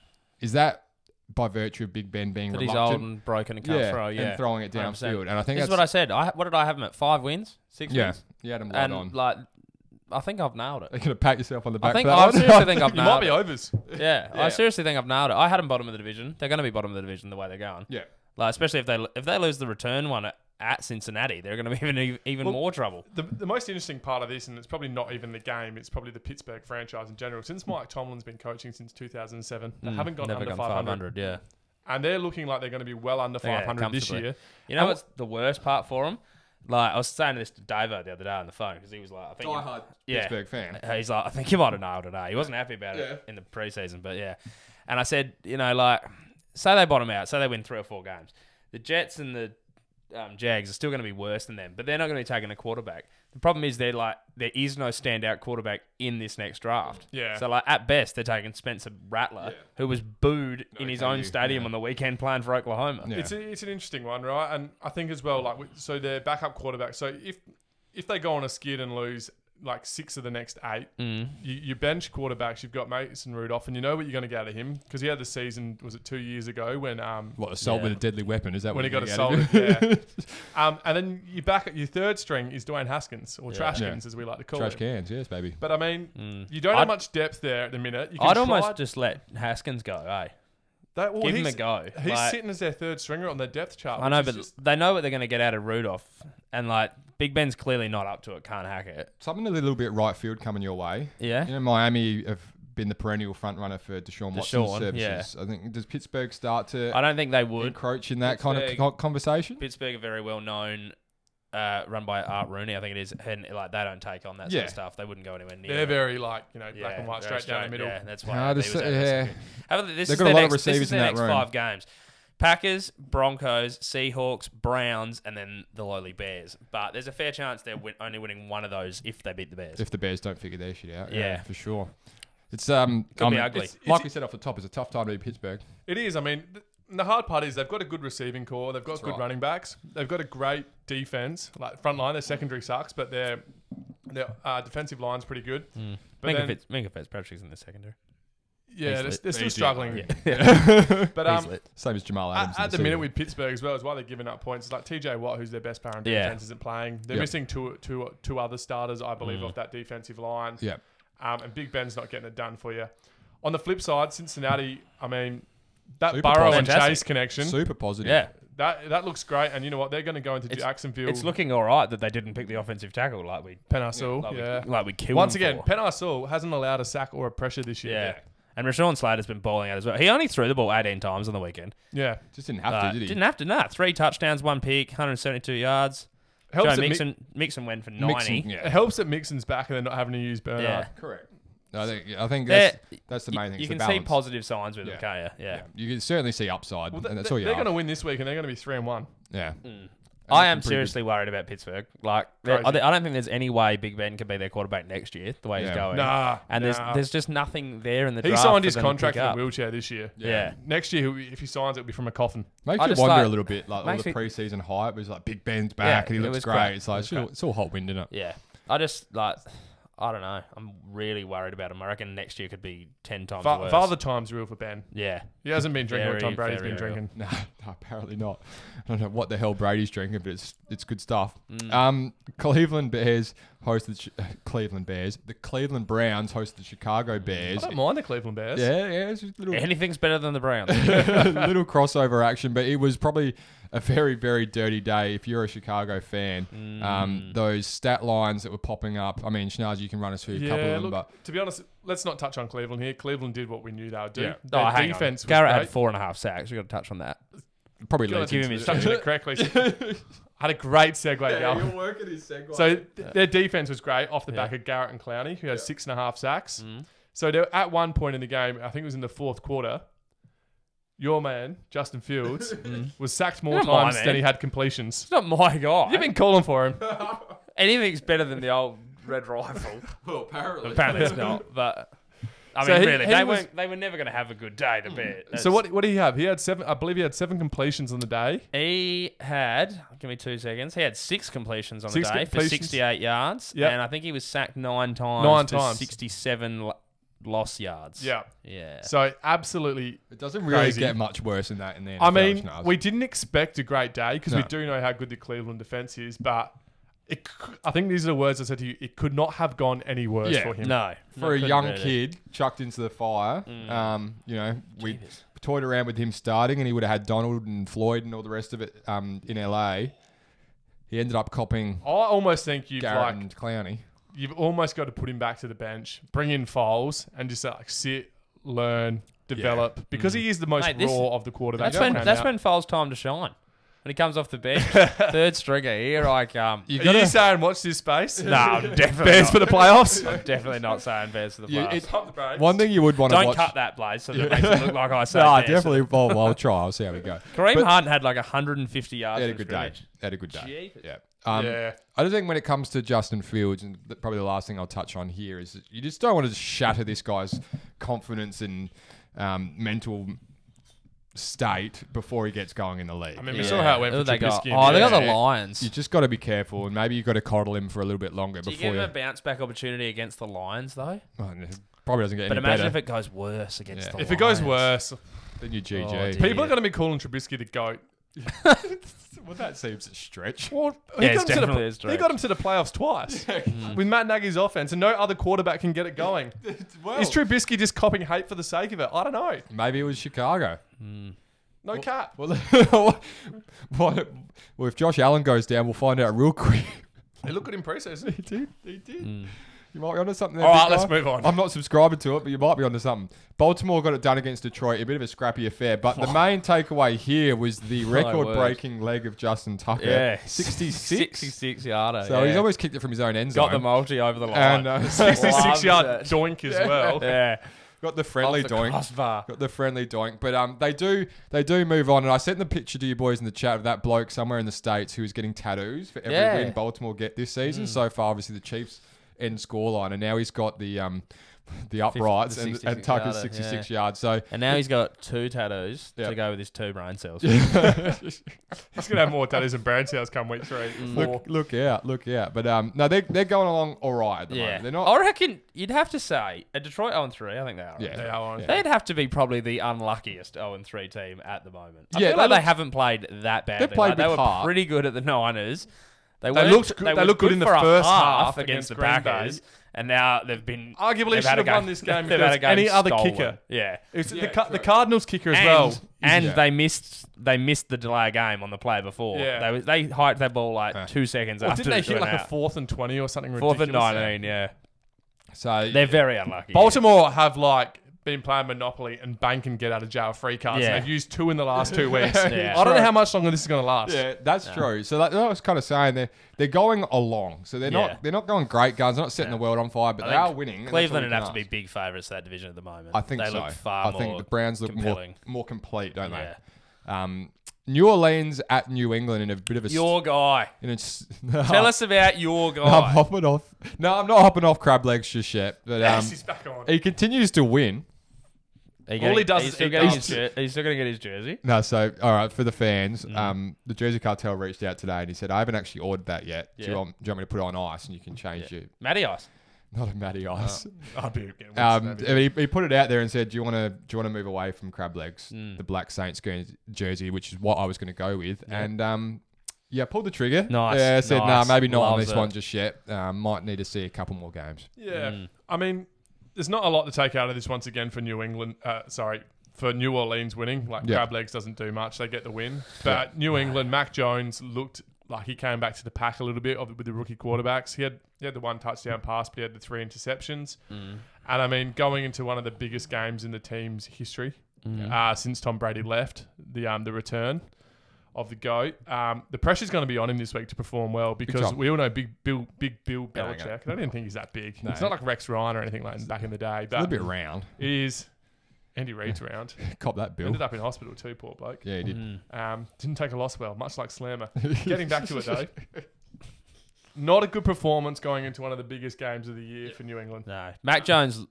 Speaker 1: is that by virtue of Big Ben being
Speaker 2: That he's old and broken and can't
Speaker 1: yeah,
Speaker 2: throw. Yeah.
Speaker 1: and throwing it
Speaker 2: 100%.
Speaker 1: downfield and I think
Speaker 2: This is
Speaker 1: that's
Speaker 2: what I said. I what did I have him at? Five wins, six
Speaker 1: yeah
Speaker 2: wins,
Speaker 1: you had him right
Speaker 2: and
Speaker 1: on
Speaker 2: like I think I've nailed it.
Speaker 1: you're gonna pat yourself on the back
Speaker 2: I think I seriously think I've nailed it.
Speaker 3: You might be overs.
Speaker 2: Yeah,
Speaker 3: Yeah.
Speaker 2: I seriously think I've nailed it. I had them bottom of the division. They're going to be bottom of the division the way they're going.
Speaker 1: yeah
Speaker 2: Like especially if they if they lose the return one at, at Cincinnati, they're going to be in even
Speaker 3: Well,
Speaker 2: more trouble.
Speaker 3: The, the most interesting part of this, and it's probably not even the game, it's probably the Pittsburgh franchise in general. Since Mike Tomlin's been coaching since 2007, they
Speaker 2: Mm,
Speaker 3: haven't gone under
Speaker 2: gone
Speaker 3: 500.
Speaker 2: Yeah.
Speaker 3: And they're looking like they're going to be well under
Speaker 2: Yeah,
Speaker 3: 500 this year.
Speaker 2: You know
Speaker 3: And
Speaker 2: what's the worst part for them? Like I was saying this to Davo the other day on the phone because he was like, I think
Speaker 1: diehard
Speaker 2: Yeah.
Speaker 1: Pittsburgh fan
Speaker 2: Uh, He's like, I think you might have nailed it. Eh? He wasn't happy about it in the preseason, but yeah. And I said, you know, like, say they bottom out, say they win three or four games. The Jets and the um, Jags are still going to be worse than them, but they're not going to be taking a quarterback. The problem is they're like, there is no standout quarterback in this next draft.
Speaker 3: Yeah.
Speaker 2: So like, at best, they're taking Spencer Rattler, who was booed in his own
Speaker 1: you?
Speaker 2: stadium
Speaker 1: Yeah.
Speaker 2: on the weekend playing for Oklahoma.
Speaker 1: Yeah.
Speaker 3: It's, a, it's an interesting one, right? And I think as well, like, we- so their backup quarterback. So if if they go on a skid and lose like six of the next eight,
Speaker 2: Mm.
Speaker 3: you, you bench quarterbacks. You've got Mason Rudolph, and you know what you're going to get out of him because he had the season. Was it two years ago when um
Speaker 1: what assault
Speaker 2: Yeah.
Speaker 1: with a deadly weapon is that
Speaker 3: when
Speaker 1: what
Speaker 3: he got
Speaker 1: you're
Speaker 3: assaulted?
Speaker 1: get out of him?
Speaker 3: yeah. Um, and then you back at your third string is Dwayne Haskins or
Speaker 2: Yeah.
Speaker 3: Trashkins
Speaker 1: Yeah.
Speaker 3: as we like to call
Speaker 1: trash
Speaker 3: it.
Speaker 1: cans yes baby
Speaker 3: But I mean,
Speaker 2: Mm.
Speaker 3: you don't have
Speaker 2: I'd-
Speaker 3: much depth there at the minute. You can
Speaker 2: I'd
Speaker 3: try-
Speaker 2: almost just let Haskins go, eh?
Speaker 3: that, well,
Speaker 2: Give him a go.
Speaker 3: He's
Speaker 2: Like-
Speaker 3: sitting as their third stringer on their depth chart.
Speaker 2: I know, but
Speaker 3: just-
Speaker 2: they know what they're going to get out of Rudolph, and like Big Ben's clearly not up to it. Can't hack it.
Speaker 1: something a little bit right field coming your way
Speaker 2: Yeah.
Speaker 1: you know Miami have been the perennial front runner for Deshaun Watson's
Speaker 2: Deshaun,
Speaker 1: services. I think does Pittsburgh start to
Speaker 2: I don't think they would.
Speaker 1: encroach in that kind of conversation?
Speaker 2: Pittsburgh are very well known, uh, run by Art Rooney, I think it is, and like they don't take on that sort of stuff. They wouldn't go anywhere near.
Speaker 3: They're
Speaker 2: it.
Speaker 3: very like you know black
Speaker 2: Yeah,
Speaker 3: and white,
Speaker 2: very
Speaker 3: straight, down the middle.
Speaker 2: Yeah, that's why.
Speaker 1: Hard
Speaker 2: he
Speaker 1: to say,
Speaker 2: over
Speaker 1: yeah.
Speaker 2: Have this
Speaker 1: They've
Speaker 2: is
Speaker 1: got a lot of
Speaker 2: next, this
Speaker 1: receivers in that
Speaker 2: next
Speaker 1: room.
Speaker 2: five games. Packers, Broncos, Seahawks, Browns, and then the lowly Bears. But there's a fair chance they're win- only winning one of those if they beat the Bears.
Speaker 1: If the Bears don't figure their shit out, yeah,
Speaker 2: Yeah.
Speaker 1: for sure. It's um,
Speaker 2: Could
Speaker 1: I
Speaker 2: be
Speaker 1: mean,
Speaker 2: ugly.
Speaker 1: it's- like we said off the top, it's a tough time to be Pittsburgh.
Speaker 3: It is. I mean, th- the hard part is they've got a good receiving core. They've got
Speaker 1: That's
Speaker 3: good
Speaker 1: right.
Speaker 3: running backs. They've got a great defense. Like front line, their secondary sucks, but their their uh, defensive line's pretty good. But
Speaker 2: Minkah,
Speaker 3: then,
Speaker 2: Fitz, Minkah Fitzpatrick's in the secondary.
Speaker 3: Yeah, they're, they're still struggling.
Speaker 2: Yeah.
Speaker 3: But um.
Speaker 1: Same as Jamal Adams.
Speaker 3: at, at the
Speaker 1: Super
Speaker 3: minute with Pittsburgh as well, is why they're giving up points. It's like TJ Watt, who's their best player in
Speaker 2: Yeah.
Speaker 3: defense, isn't playing. They're
Speaker 1: Yep.
Speaker 3: missing two, two, two other starters, I believe,
Speaker 2: Mm.
Speaker 3: off that defensive line.
Speaker 1: yeah,
Speaker 3: Um, and Big Ben's not getting it done for you. On the flip side, Cincinnati, I mean, that
Speaker 1: Super
Speaker 3: Burrow and
Speaker 2: positive.
Speaker 3: Chase connection,
Speaker 1: super positive.
Speaker 2: Yeah.
Speaker 3: that that looks great. And you know what? They're going to go into
Speaker 2: It's-
Speaker 3: Jacksonville.
Speaker 2: It's looking all right that they didn't pick the offensive tackle like we
Speaker 3: Penei Sewell,
Speaker 2: like,
Speaker 3: yeah.
Speaker 2: we, like we killed
Speaker 3: Once
Speaker 2: him
Speaker 3: again,
Speaker 2: for.
Speaker 3: Penei Sewell hasn't allowed a sack or a pressure this year.
Speaker 2: yeah. And Rashawn Slater's been bowling out as well. He only threw the ball 18 times on the weekend.
Speaker 3: Yeah.
Speaker 1: just didn't have
Speaker 2: Uh,
Speaker 1: to, did he?
Speaker 2: Didn't have to, nah. Three touchdowns, one pick, 172 yards.
Speaker 3: Helps
Speaker 2: Joe
Speaker 3: that, Mi-
Speaker 2: Mixon, Mixon went for 90.
Speaker 1: Mixon,
Speaker 3: it helps that Mixon's back and they're not having to use Bernard.
Speaker 2: Yeah.
Speaker 1: correct. I think I think
Speaker 2: They're-
Speaker 1: that's that's the main thing.
Speaker 2: You
Speaker 1: it's
Speaker 2: can
Speaker 1: the
Speaker 2: see
Speaker 1: balance.
Speaker 2: positive signs with
Speaker 1: Yeah.
Speaker 2: him, can't you? Yeah.
Speaker 1: Yeah, you can certainly see upside,
Speaker 3: Well, th-
Speaker 1: and that's
Speaker 3: th-
Speaker 1: all you
Speaker 3: they're
Speaker 1: are.
Speaker 3: going to win this week and they're going to be three and one.
Speaker 1: Yeah,
Speaker 2: I am
Speaker 1: looking pretty
Speaker 2: seriously worried about Pittsburgh. Like, there- I
Speaker 3: Crazy.
Speaker 2: Don't think there's any way Big Ben can be their quarterback next year, the way
Speaker 1: Yeah.
Speaker 2: he's going.
Speaker 3: Nah,
Speaker 2: and there's
Speaker 3: nah.
Speaker 2: there's just nothing there in the draft.
Speaker 3: he
Speaker 2: draft.
Speaker 3: signed
Speaker 2: for
Speaker 3: his
Speaker 2: them to
Speaker 3: contract
Speaker 2: pick
Speaker 3: in a
Speaker 2: up.
Speaker 3: wheelchair this year.
Speaker 2: Yeah.
Speaker 3: Next year, he'll- if he signs, it'll be from a coffin.
Speaker 1: makes
Speaker 2: I
Speaker 1: you
Speaker 2: just
Speaker 1: wonder
Speaker 2: like-
Speaker 1: a little bit, like all
Speaker 2: makes
Speaker 1: the
Speaker 2: me-
Speaker 1: preseason hype was like Big Ben's back
Speaker 2: Yeah,
Speaker 1: and he
Speaker 2: it
Speaker 1: looks
Speaker 2: was
Speaker 1: great.
Speaker 2: great.
Speaker 1: It's like
Speaker 2: It
Speaker 1: it's
Speaker 2: was
Speaker 1: all, it's all hot wind, isn't it?
Speaker 2: Yeah. I just like I don't know. I'm really worried about him. I reckon next year could be ten times
Speaker 3: Fa-
Speaker 2: worse.
Speaker 3: Father time's real for Ben.
Speaker 2: yeah.
Speaker 3: He hasn't been drinking what
Speaker 2: Very,
Speaker 3: Tom Brady's
Speaker 2: very
Speaker 3: been
Speaker 2: real.
Speaker 3: drinking.
Speaker 1: No, no, apparently not. I don't know what the hell Brady's drinking, but it's it's good stuff.
Speaker 2: Mm.
Speaker 1: Um, Cleveland Bears hosted Ch- Cleveland Bears. The Cleveland Browns hosted the Chicago Bears.
Speaker 3: I don't mind the Cleveland Bears.
Speaker 1: Yeah, yeah, it's just a little
Speaker 2: Anything's better than the Browns.
Speaker 1: little crossover action, but it was probably a very, very dirty day if you're a Chicago fan.
Speaker 2: Mm.
Speaker 1: Um, those stat lines that were popping up. I mean, Schnaz, you can run us through a couple of them,
Speaker 3: look, to be honest, let's not touch on Cleveland here. Cleveland did what we knew they would do.
Speaker 1: Yeah.
Speaker 3: Their
Speaker 2: oh, hang
Speaker 3: defense
Speaker 2: on.
Speaker 3: was
Speaker 2: Garrett
Speaker 3: great.
Speaker 2: had four and a half sacks. We got to touch on that.
Speaker 1: probably
Speaker 3: Gotta
Speaker 1: leads
Speaker 2: give him his
Speaker 1: the-
Speaker 3: it correctly. had a great segue going.
Speaker 1: working his segue.
Speaker 3: So th- their defense was great off the back of Garrett and Clowney, who had six and a half sacks.
Speaker 2: Mm.
Speaker 3: So they at one point in the game, I think it was in the fourth quarter, your man, Justin Fields, was sacked more
Speaker 2: Not my
Speaker 3: times
Speaker 2: man.
Speaker 3: than he had completions.
Speaker 2: It's not my guy.
Speaker 3: You've been calling for him.
Speaker 2: Anything's better than the old red rifle.
Speaker 1: well, apparently.
Speaker 2: Apparently it's not. But I
Speaker 3: So
Speaker 2: mean,
Speaker 3: he-
Speaker 2: really,
Speaker 3: he
Speaker 2: they
Speaker 3: was-
Speaker 2: weren't. They were never going to have a good day. To bet. Mm.
Speaker 3: so what? What did he have? He had seven. I believe he had seven completions on the day.
Speaker 2: He had, give me two seconds. He had six completions on
Speaker 3: Six
Speaker 2: the day for
Speaker 3: completions.
Speaker 2: 68 yards.
Speaker 3: Yep.
Speaker 2: And I think he was sacked nine times.
Speaker 3: Nine
Speaker 2: for
Speaker 3: times.
Speaker 2: 67 lo- loss yards.
Speaker 3: Yeah.
Speaker 2: Yeah.
Speaker 3: So absolutely.
Speaker 1: It doesn't really
Speaker 3: Crazy.
Speaker 1: get much worse than that in the NFL.
Speaker 3: I mean,
Speaker 1: Schnaz.
Speaker 3: we didn't expect a great day because we
Speaker 1: No.
Speaker 3: do know how good the Cleveland defense is, but. It, c- I think these are the words I said to you. It could not have gone any worse
Speaker 1: Yeah.
Speaker 3: for him.
Speaker 2: no.
Speaker 1: for a young
Speaker 2: really.
Speaker 1: kid chucked into the fire,
Speaker 2: Mm.
Speaker 1: um, you know, we
Speaker 2: Jeebus.
Speaker 1: toyed around with him starting, and he would have had Donald and Floyd and all the rest of it um, in LA. He ended up copping
Speaker 3: I almost think you've
Speaker 1: Garrett
Speaker 3: like
Speaker 1: and Clowney.
Speaker 3: you've almost got to put him back to the bench, bring in Foles, and just like sit, learn, develop because he is the most
Speaker 2: Mate, this-
Speaker 3: raw of the quarterbacks.
Speaker 2: That's when,
Speaker 3: came
Speaker 2: that's
Speaker 3: out.
Speaker 2: when Foles' time to shine. When he comes off the bench, third stringer, here I come.
Speaker 1: You
Speaker 3: Are
Speaker 1: gotta,
Speaker 3: you saying watch this space?
Speaker 2: No, I'm definitely
Speaker 3: Bears
Speaker 2: not.
Speaker 3: for the playoffs.
Speaker 2: I'm definitely not saying Bears for the
Speaker 1: You-
Speaker 2: playoffs.
Speaker 1: it-
Speaker 3: Pump the brakes.
Speaker 1: one thing you would want to
Speaker 2: Don't
Speaker 1: watch.
Speaker 2: cut that, Blaze, so that it makes it look like I say
Speaker 1: No,
Speaker 2: Bears.
Speaker 1: definitely. Well, well, I'll try. I'll see how we go.
Speaker 2: Kareem
Speaker 1: But-
Speaker 2: Hunt had like 150 yards.
Speaker 1: He had a
Speaker 2: from
Speaker 1: good day.
Speaker 2: scrimmage.
Speaker 1: Had a good day.
Speaker 2: Jeepers.
Speaker 1: Yeah. Um,
Speaker 3: yeah.
Speaker 1: I just think when it comes to Justin Fields, and th- probably the last thing I'll touch on here is that you just don't want to shatter this guy's confidence and um, mental state before he gets going in the league.
Speaker 3: I mean, we saw how it went
Speaker 2: Who
Speaker 3: for
Speaker 2: they got?
Speaker 3: Trubisky.
Speaker 2: Oh, they got the Lions.
Speaker 1: you just got to be careful, and maybe you've got to coddle him for a little bit longer
Speaker 2: Do you
Speaker 1: before
Speaker 2: give
Speaker 1: you.
Speaker 2: him a bounce back opportunity against the Lions, though?
Speaker 1: Oh, no, probably doesn't get
Speaker 2: But
Speaker 1: any
Speaker 2: imagine
Speaker 1: better
Speaker 2: if it goes worse against
Speaker 1: Yeah.
Speaker 2: the
Speaker 3: If
Speaker 2: Lions.
Speaker 3: it goes worse,
Speaker 1: than your GG.
Speaker 2: Oh, dear.
Speaker 3: people are going to be calling Trubisky the goat.
Speaker 1: well, that seems a stretch.
Speaker 3: Well,
Speaker 2: Yeah,
Speaker 3: he,
Speaker 2: it's
Speaker 3: got him to the,
Speaker 2: definitely a
Speaker 3: he
Speaker 2: stretch.
Speaker 3: got him to the playoffs twice mm. with Matt Nagy's offense, and no other quarterback can get it going.
Speaker 1: well,
Speaker 3: Is Trubisky just copping hate for the sake of it? I don't know.
Speaker 1: maybe it was Chicago. Mm.
Speaker 3: No cap.
Speaker 1: Well, what, well, if Josh Allen goes down, we'll find out real quick.
Speaker 3: They look good in preseason.
Speaker 1: he did. He did. Mm. You might be onto something there.
Speaker 3: All
Speaker 1: big
Speaker 3: let's
Speaker 1: guy.
Speaker 3: move on.
Speaker 1: I'm not subscribing to it, but you might be onto something. Baltimore got it done against Detroit, a bit of a scrappy affair. But the main takeaway here was the record-breaking leg of Justin Tucker.
Speaker 2: Yeah.
Speaker 1: 66.
Speaker 2: 66 yarder.
Speaker 1: So
Speaker 2: yeah.
Speaker 1: he's always kicked it from his own end zone.
Speaker 2: got the multi over the line.
Speaker 1: And, uh,
Speaker 3: 66 yard
Speaker 2: it.
Speaker 3: doink as well.
Speaker 2: Yeah.
Speaker 1: got the friendly
Speaker 2: the
Speaker 1: doink.
Speaker 2: crossbar.
Speaker 1: Got the friendly doink, but um, they do they do move on, and I sent the picture to you boys in the chat of that bloke somewhere in the states who is getting tattoos for every
Speaker 2: Yeah.
Speaker 1: win Baltimore get this season. So far, obviously the Chiefs end scoreline, and now he's got the um, the uprights
Speaker 2: the
Speaker 1: and,
Speaker 2: 66
Speaker 1: and Tucker's sixty six
Speaker 2: yeah.
Speaker 1: yards. So
Speaker 2: And now he's got two tattoos
Speaker 1: Yeah.
Speaker 2: to go with his two brain cells.
Speaker 3: He's gonna have more tattoos and Brand Sales come week three. Four.
Speaker 1: look look out, look out. But um, no, they they're going along all right at the
Speaker 2: Yeah.
Speaker 1: moment. They're not.
Speaker 2: I reckon you'd have to say a Detroit 0 3. I think they are.
Speaker 1: Yeah.
Speaker 3: They are on.
Speaker 1: Yeah.
Speaker 2: They'd have to be probably the unluckiest 0 3 team at the moment. I
Speaker 1: Yeah,
Speaker 2: feel
Speaker 1: they
Speaker 2: like they haven't played that badly.
Speaker 1: played
Speaker 2: Like, they
Speaker 1: with
Speaker 2: were
Speaker 1: heart.
Speaker 2: pretty good at the Niners. They,
Speaker 3: They looked good- they
Speaker 2: were
Speaker 3: looked good in the first half
Speaker 2: against,
Speaker 3: against
Speaker 2: the
Speaker 3: Green Bay.
Speaker 2: Packers, and now they've been
Speaker 3: Arguably
Speaker 2: they've
Speaker 3: should have won this game
Speaker 2: they've had a game
Speaker 3: any other
Speaker 2: stolen.
Speaker 3: kicker.
Speaker 2: Yeah,
Speaker 3: It was
Speaker 1: Yeah,
Speaker 3: the,
Speaker 1: true.
Speaker 3: the Cardinals kicker as
Speaker 2: and,
Speaker 3: well.
Speaker 2: and
Speaker 1: Yeah.
Speaker 2: they missed they missed the delay game on the play before.
Speaker 3: Yeah.
Speaker 2: they they hiked that ball like
Speaker 1: Yeah.
Speaker 2: two seconds
Speaker 3: Or
Speaker 2: after
Speaker 3: didn't they
Speaker 2: it
Speaker 3: hit
Speaker 2: went
Speaker 3: like a fourth and twenty or something
Speaker 2: fourth and
Speaker 3: ridiculous?
Speaker 2: nineteen. Yeah,
Speaker 1: so
Speaker 2: they're very unlucky.
Speaker 3: Baltimore have like been playing Monopoly and bank and get out of jail free cards.
Speaker 2: Yeah.
Speaker 3: And they've used two in the last two weeks.
Speaker 2: Yeah.
Speaker 3: I don't know how much longer this is going to last.
Speaker 1: Yeah, that's true. So that, that I was kind of saying they're they're going along. So they're
Speaker 2: Yeah.
Speaker 1: not they're not going great guns. They're not setting
Speaker 2: Yeah.
Speaker 1: the world on fire, but
Speaker 2: I
Speaker 1: they are winning. and that's all
Speaker 2: Cleveland
Speaker 1: you
Speaker 2: would have
Speaker 1: can
Speaker 2: to be big favourites for that division at the moment.
Speaker 1: I think
Speaker 2: they
Speaker 1: so.
Speaker 2: look far
Speaker 1: I
Speaker 2: more.
Speaker 1: think the Browns look more
Speaker 2: compelling.
Speaker 1: more complete, don't
Speaker 2: Yeah.
Speaker 1: they? Um, New Orleans at New England in a bit of a
Speaker 2: Your guy.
Speaker 1: in a s-
Speaker 2: Tell us about your guy.
Speaker 1: I'm hopping off. No, I'm not hopping off crab legs just yet. But um,
Speaker 3: Yes, he's back on.
Speaker 1: he continues to win.
Speaker 2: Are you
Speaker 3: All
Speaker 2: getting-
Speaker 3: he does
Speaker 2: are
Speaker 3: is
Speaker 2: still getting his jer- Are you still going to get his jersey?
Speaker 1: No, so all right for the fans.
Speaker 2: Mm.
Speaker 1: Um, the Jersey Cartel reached out today and he said, "I haven't actually ordered that yet. Do, you want, do you want me to put it on ice and you can change your
Speaker 2: Matty Ice.
Speaker 1: not a Matty ice."
Speaker 3: I'd be getting
Speaker 1: Um,
Speaker 3: um,
Speaker 1: he, he put it out there and said, "Do you want to do you want to move away from crab legs,
Speaker 2: Mm.
Speaker 1: the black Saints green jersey, which is what I was going to go with?" And um, yeah, pulled the trigger.
Speaker 2: Nice,
Speaker 1: Yeah, said, "Nah,
Speaker 2: nice.
Speaker 1: maybe not on
Speaker 2: Loves
Speaker 1: this
Speaker 2: it.
Speaker 1: one just yet. Um, might need to see a couple more games."
Speaker 3: Yeah.
Speaker 2: Mm.
Speaker 3: I mean, there's not a lot to take out of this once again for New England. Uh, sorry, for New Orleans winning. Like
Speaker 1: Yeah.
Speaker 3: crab legs doesn't do much. They get the win. But New England, Mac Jones looked like he came back to the pack a little bit of- with the rookie quarterbacks. He had he had the one touchdown pass, but he had the three interceptions.
Speaker 2: Mm.
Speaker 3: And I mean, going into one of the biggest games in the team's history
Speaker 2: Mm.
Speaker 3: uh, since Tom Brady left, the um the return of the goat. Um, the pressure's going to be on him this week to perform well because we all know Big Bill, Big Bill Belichick. I don't even think he's that big.
Speaker 1: No.
Speaker 3: It's not like Rex Ryan or anything like back in the day, But
Speaker 1: A
Speaker 3: but
Speaker 1: little bit round.
Speaker 3: it is Andy Reid's round.
Speaker 1: Cop that bill.
Speaker 3: Ended up in hospital too, poor bloke.
Speaker 1: Yeah, he did.
Speaker 2: Mm.
Speaker 3: Um, didn't take a loss well, much like Slammer. Getting back to it though. Not a good performance going into one of the biggest games of the year for New England.
Speaker 2: No, Mac Jones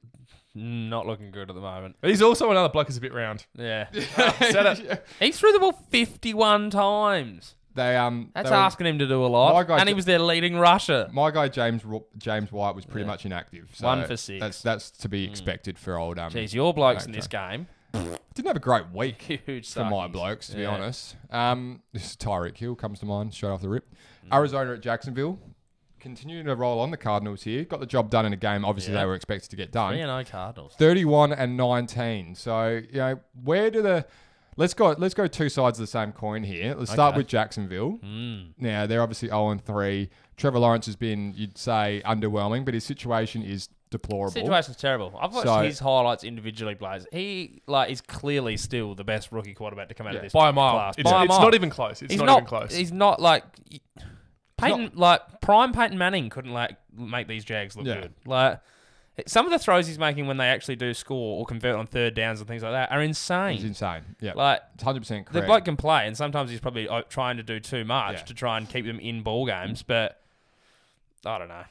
Speaker 2: not looking good at the moment.
Speaker 3: He's also another bloke who's a bit round.
Speaker 2: Yeah,
Speaker 3: Said it.
Speaker 2: he threw the ball fifty-one times.
Speaker 1: They um,
Speaker 2: That's
Speaker 1: they were-
Speaker 2: asking him to do a lot,
Speaker 1: My guy
Speaker 2: and he
Speaker 1: ju-
Speaker 2: was their leading rusher.
Speaker 1: My guy James Ro- James White was pretty
Speaker 2: Yeah.
Speaker 1: much inactive. So
Speaker 2: One for six.
Speaker 1: That's that's to be
Speaker 2: Mm.
Speaker 1: expected for old. Um,
Speaker 2: Jeez, your blokes in this game,
Speaker 1: didn't have a great week.
Speaker 2: huge
Speaker 1: for my
Speaker 2: suckies.
Speaker 1: blokes, to be
Speaker 2: Yeah.
Speaker 1: honest. Um, this is Tyreek Hill comes to mind straight off the rip.
Speaker 2: Mm.
Speaker 1: Arizona at Jacksonville, continuing to roll on the Cardinals here. Got the job done in a game. Obviously,
Speaker 2: Yeah.
Speaker 1: they were expected to get done.
Speaker 2: Three
Speaker 1: done.
Speaker 2: and O Cardinals.
Speaker 1: Thirty-one and nineteen. So you know, where do the let's go let's go two sides of the same coin here. Let's start with Jacksonville.
Speaker 2: Mm.
Speaker 1: Now they're obviously zero and three. Trevor Lawrence has been, you'd say, underwhelming, but his situation is deplorable.
Speaker 2: Situation's terrible. I've watched
Speaker 1: So-
Speaker 2: his highlights individually, plays. He like is clearly still the best rookie quarterback to come out
Speaker 1: Yeah.
Speaker 2: of this
Speaker 3: By a mile.
Speaker 2: class.
Speaker 3: It's,
Speaker 2: By a
Speaker 3: it's
Speaker 2: mile.
Speaker 3: not even close. It's
Speaker 2: he's
Speaker 3: not,
Speaker 2: not,
Speaker 3: even close.
Speaker 2: He's not like Peyton, like prime Peyton Manning couldn't like make these Jags look
Speaker 1: Yeah.
Speaker 2: good. Like some of the throws he's making when they actually do score or convert on third downs and things like that are insane.
Speaker 1: He's insane. Yeah,
Speaker 2: like
Speaker 1: hundred percent
Speaker 2: the bloke can play, and sometimes he's probably trying to do too much
Speaker 1: Yeah.
Speaker 2: to try and keep them in ball games. But I don't know.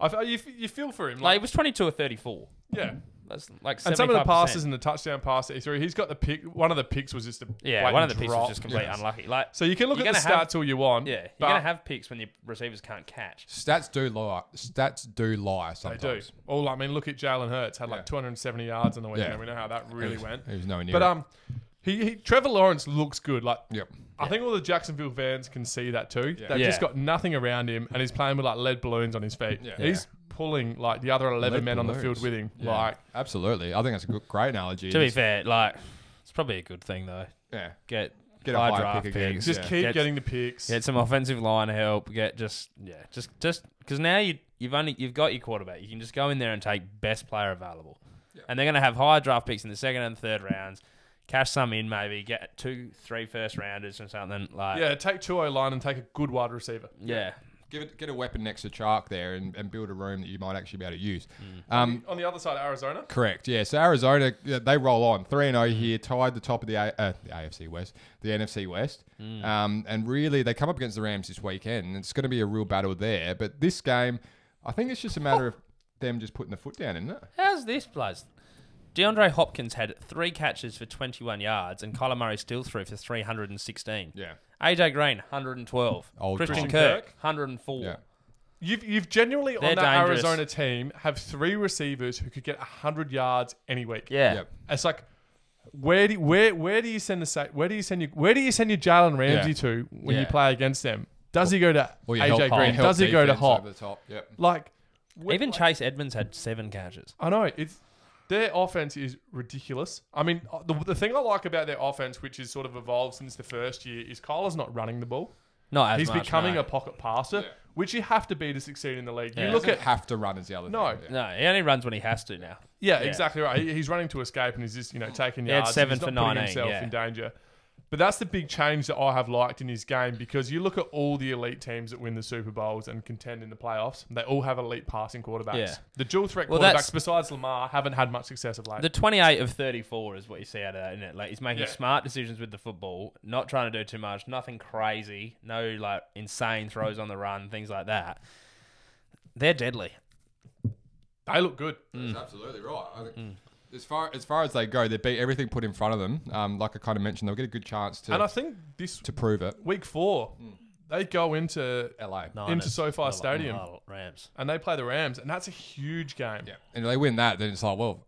Speaker 3: I you, you feel for him.
Speaker 2: Like
Speaker 3: Like,
Speaker 2: it was twenty two or thirty four.
Speaker 3: yeah.
Speaker 2: That's like
Speaker 3: And some of the passes and the touchdown pass that he threw, he's got the pick. One of the picks was just a
Speaker 2: Yeah, one of the picks
Speaker 3: drop.
Speaker 2: was just completely
Speaker 1: Yes.
Speaker 2: unlucky. Like
Speaker 3: So you can look
Speaker 2: You're
Speaker 3: at the
Speaker 2: gonna have-
Speaker 3: stats all you want.
Speaker 2: yeah, you're
Speaker 3: but
Speaker 2: gonna have picks when your receivers can't catch.
Speaker 1: Stats do lie. Stats do lie
Speaker 3: They
Speaker 1: sometimes.
Speaker 3: do. All I mean, look at Jalen Hurts had like
Speaker 1: Yeah.
Speaker 3: 270 yards on the weekend.
Speaker 1: Yeah.
Speaker 3: We know how that really went.
Speaker 1: He was nowhere near.
Speaker 3: But
Speaker 1: it.
Speaker 3: um, he, he Trevor Lawrence looks good. Like
Speaker 1: yep.
Speaker 3: I think all the Jacksonville fans can see that too.
Speaker 1: Yeah.
Speaker 3: They've
Speaker 2: Yeah.
Speaker 3: just got nothing around him, and he's playing with like lead balloons on his feet.
Speaker 1: Yeah.
Speaker 3: He's pulling like the other 11
Speaker 1: Lead
Speaker 3: men on the field with him.
Speaker 1: Yeah.
Speaker 3: Like
Speaker 1: Absolutely. I think that's a good, great analogy.
Speaker 2: To be fair, like it's probably a good thing though.
Speaker 1: yeah.
Speaker 2: Get
Speaker 1: Get a
Speaker 2: High
Speaker 1: high
Speaker 2: draft
Speaker 1: pick again.
Speaker 2: picks.
Speaker 3: Just
Speaker 1: yeah.
Speaker 3: keep
Speaker 2: Get-
Speaker 3: getting the picks.
Speaker 2: Get some offensive line help. Get just yeah, just just because now you you've only you've got your quarterback. You can just go in there and take best player available, and they're going to have high draft picks in the second and third rounds. Cash some in, maybe get two, three first rounders or something like.
Speaker 3: yeah, take two O line and take a good wide receiver.
Speaker 2: yeah.
Speaker 1: Give it, get a weapon next to Chark there and, and build a room that you might actually be able to use.
Speaker 2: Mm.
Speaker 1: Um,
Speaker 3: On the other side, Arizona.
Speaker 1: Correct. Yeah. So Arizona, they roll on three and zero
Speaker 2: Mm.
Speaker 1: here, tied the top of the, A- uh, the AFC West, the NFC West,
Speaker 2: Mm.
Speaker 1: um, and really they come up against the Rams this weekend. And it's going to be a real battle there. But this game, I think it's just a matter of them just putting the foot down, isn't it?
Speaker 2: How's this, Blaz? DeAndre Hopkins had three catches for 21 yards, and Kyler Murray still threw for 316.
Speaker 1: Yeah.
Speaker 2: AJ Green, 112.
Speaker 1: Old
Speaker 2: Christian
Speaker 1: time.
Speaker 2: Kirk,
Speaker 3: Kirk.
Speaker 2: 104.
Speaker 1: Yeah.
Speaker 3: You've you've genuinely
Speaker 2: They're
Speaker 3: on that
Speaker 2: dangerous.
Speaker 3: Arizona team have three receivers who could get hundred yards any week.
Speaker 2: Yeah.
Speaker 1: Yep.
Speaker 3: It's like where do where where do you send the sa- where do you send your where do you send your Jalen Ramsey
Speaker 1: Yeah.
Speaker 3: to when you
Speaker 2: Yeah.
Speaker 3: play against them? Does he go to
Speaker 1: Or you
Speaker 3: AJ
Speaker 1: help,
Speaker 3: Green?
Speaker 1: help
Speaker 3: Does he go to
Speaker 1: defense
Speaker 3: Hop?
Speaker 1: over the top. Yep.
Speaker 3: Like wh-
Speaker 2: Even
Speaker 3: like-
Speaker 2: Chase Edmonds had seven catches.
Speaker 3: I know it's their offense is ridiculous. I mean, uh, the, the thing I like about their offense, which has sort of evolved since the first year, is Kyler's not running the ball.
Speaker 2: Not as
Speaker 3: He's
Speaker 2: much,
Speaker 3: becoming
Speaker 2: no.
Speaker 3: a pocket passer,
Speaker 1: Yeah.
Speaker 3: which you have to be to succeed in the league.
Speaker 2: Yeah.
Speaker 3: You look
Speaker 1: Doesn't
Speaker 3: at
Speaker 1: have to run as the other.
Speaker 3: No.
Speaker 1: thing. Yeah.
Speaker 2: No, he only runs when he has to now.
Speaker 3: Yeah,
Speaker 2: Yeah.
Speaker 3: exactly right. He- He's running to escape and he's just, you know, taking
Speaker 2: He had
Speaker 3: yards. and
Speaker 2: seven
Speaker 3: he's
Speaker 2: for
Speaker 3: not putting
Speaker 2: 19,
Speaker 3: himself
Speaker 2: yeah.
Speaker 3: in danger. But that's the big change that I have liked in his game because you look at all the elite teams that win the Super Bowls and contend in the playoffs. They all have elite passing quarterbacks.
Speaker 2: Yeah.
Speaker 3: The dual threat
Speaker 2: Well,
Speaker 3: quarterbacks, besides Lamar, haven't had much success of late.
Speaker 2: The 28 of 34 is what you see out of that, isn't it? Like he's making
Speaker 3: Yeah.
Speaker 2: smart decisions with the football, not trying to do too much, nothing crazy, no like insane throws on the run, things like that. They're deadly.
Speaker 3: they look good.
Speaker 1: That's absolutely right. I think
Speaker 2: Mm.
Speaker 1: As far as far as they go, they beat everything put in front of them. Um, like I kind of mentioned, they'll get a good chance to
Speaker 3: And I think this
Speaker 1: to prove it.
Speaker 3: week four, they go into
Speaker 1: LA.
Speaker 2: Niners,
Speaker 3: SoFi
Speaker 2: the-
Speaker 3: Stadium.
Speaker 2: the Rams.
Speaker 3: and they play the Rams, and that's a huge game.
Speaker 1: Yeah, and if they win that, then it's like, well,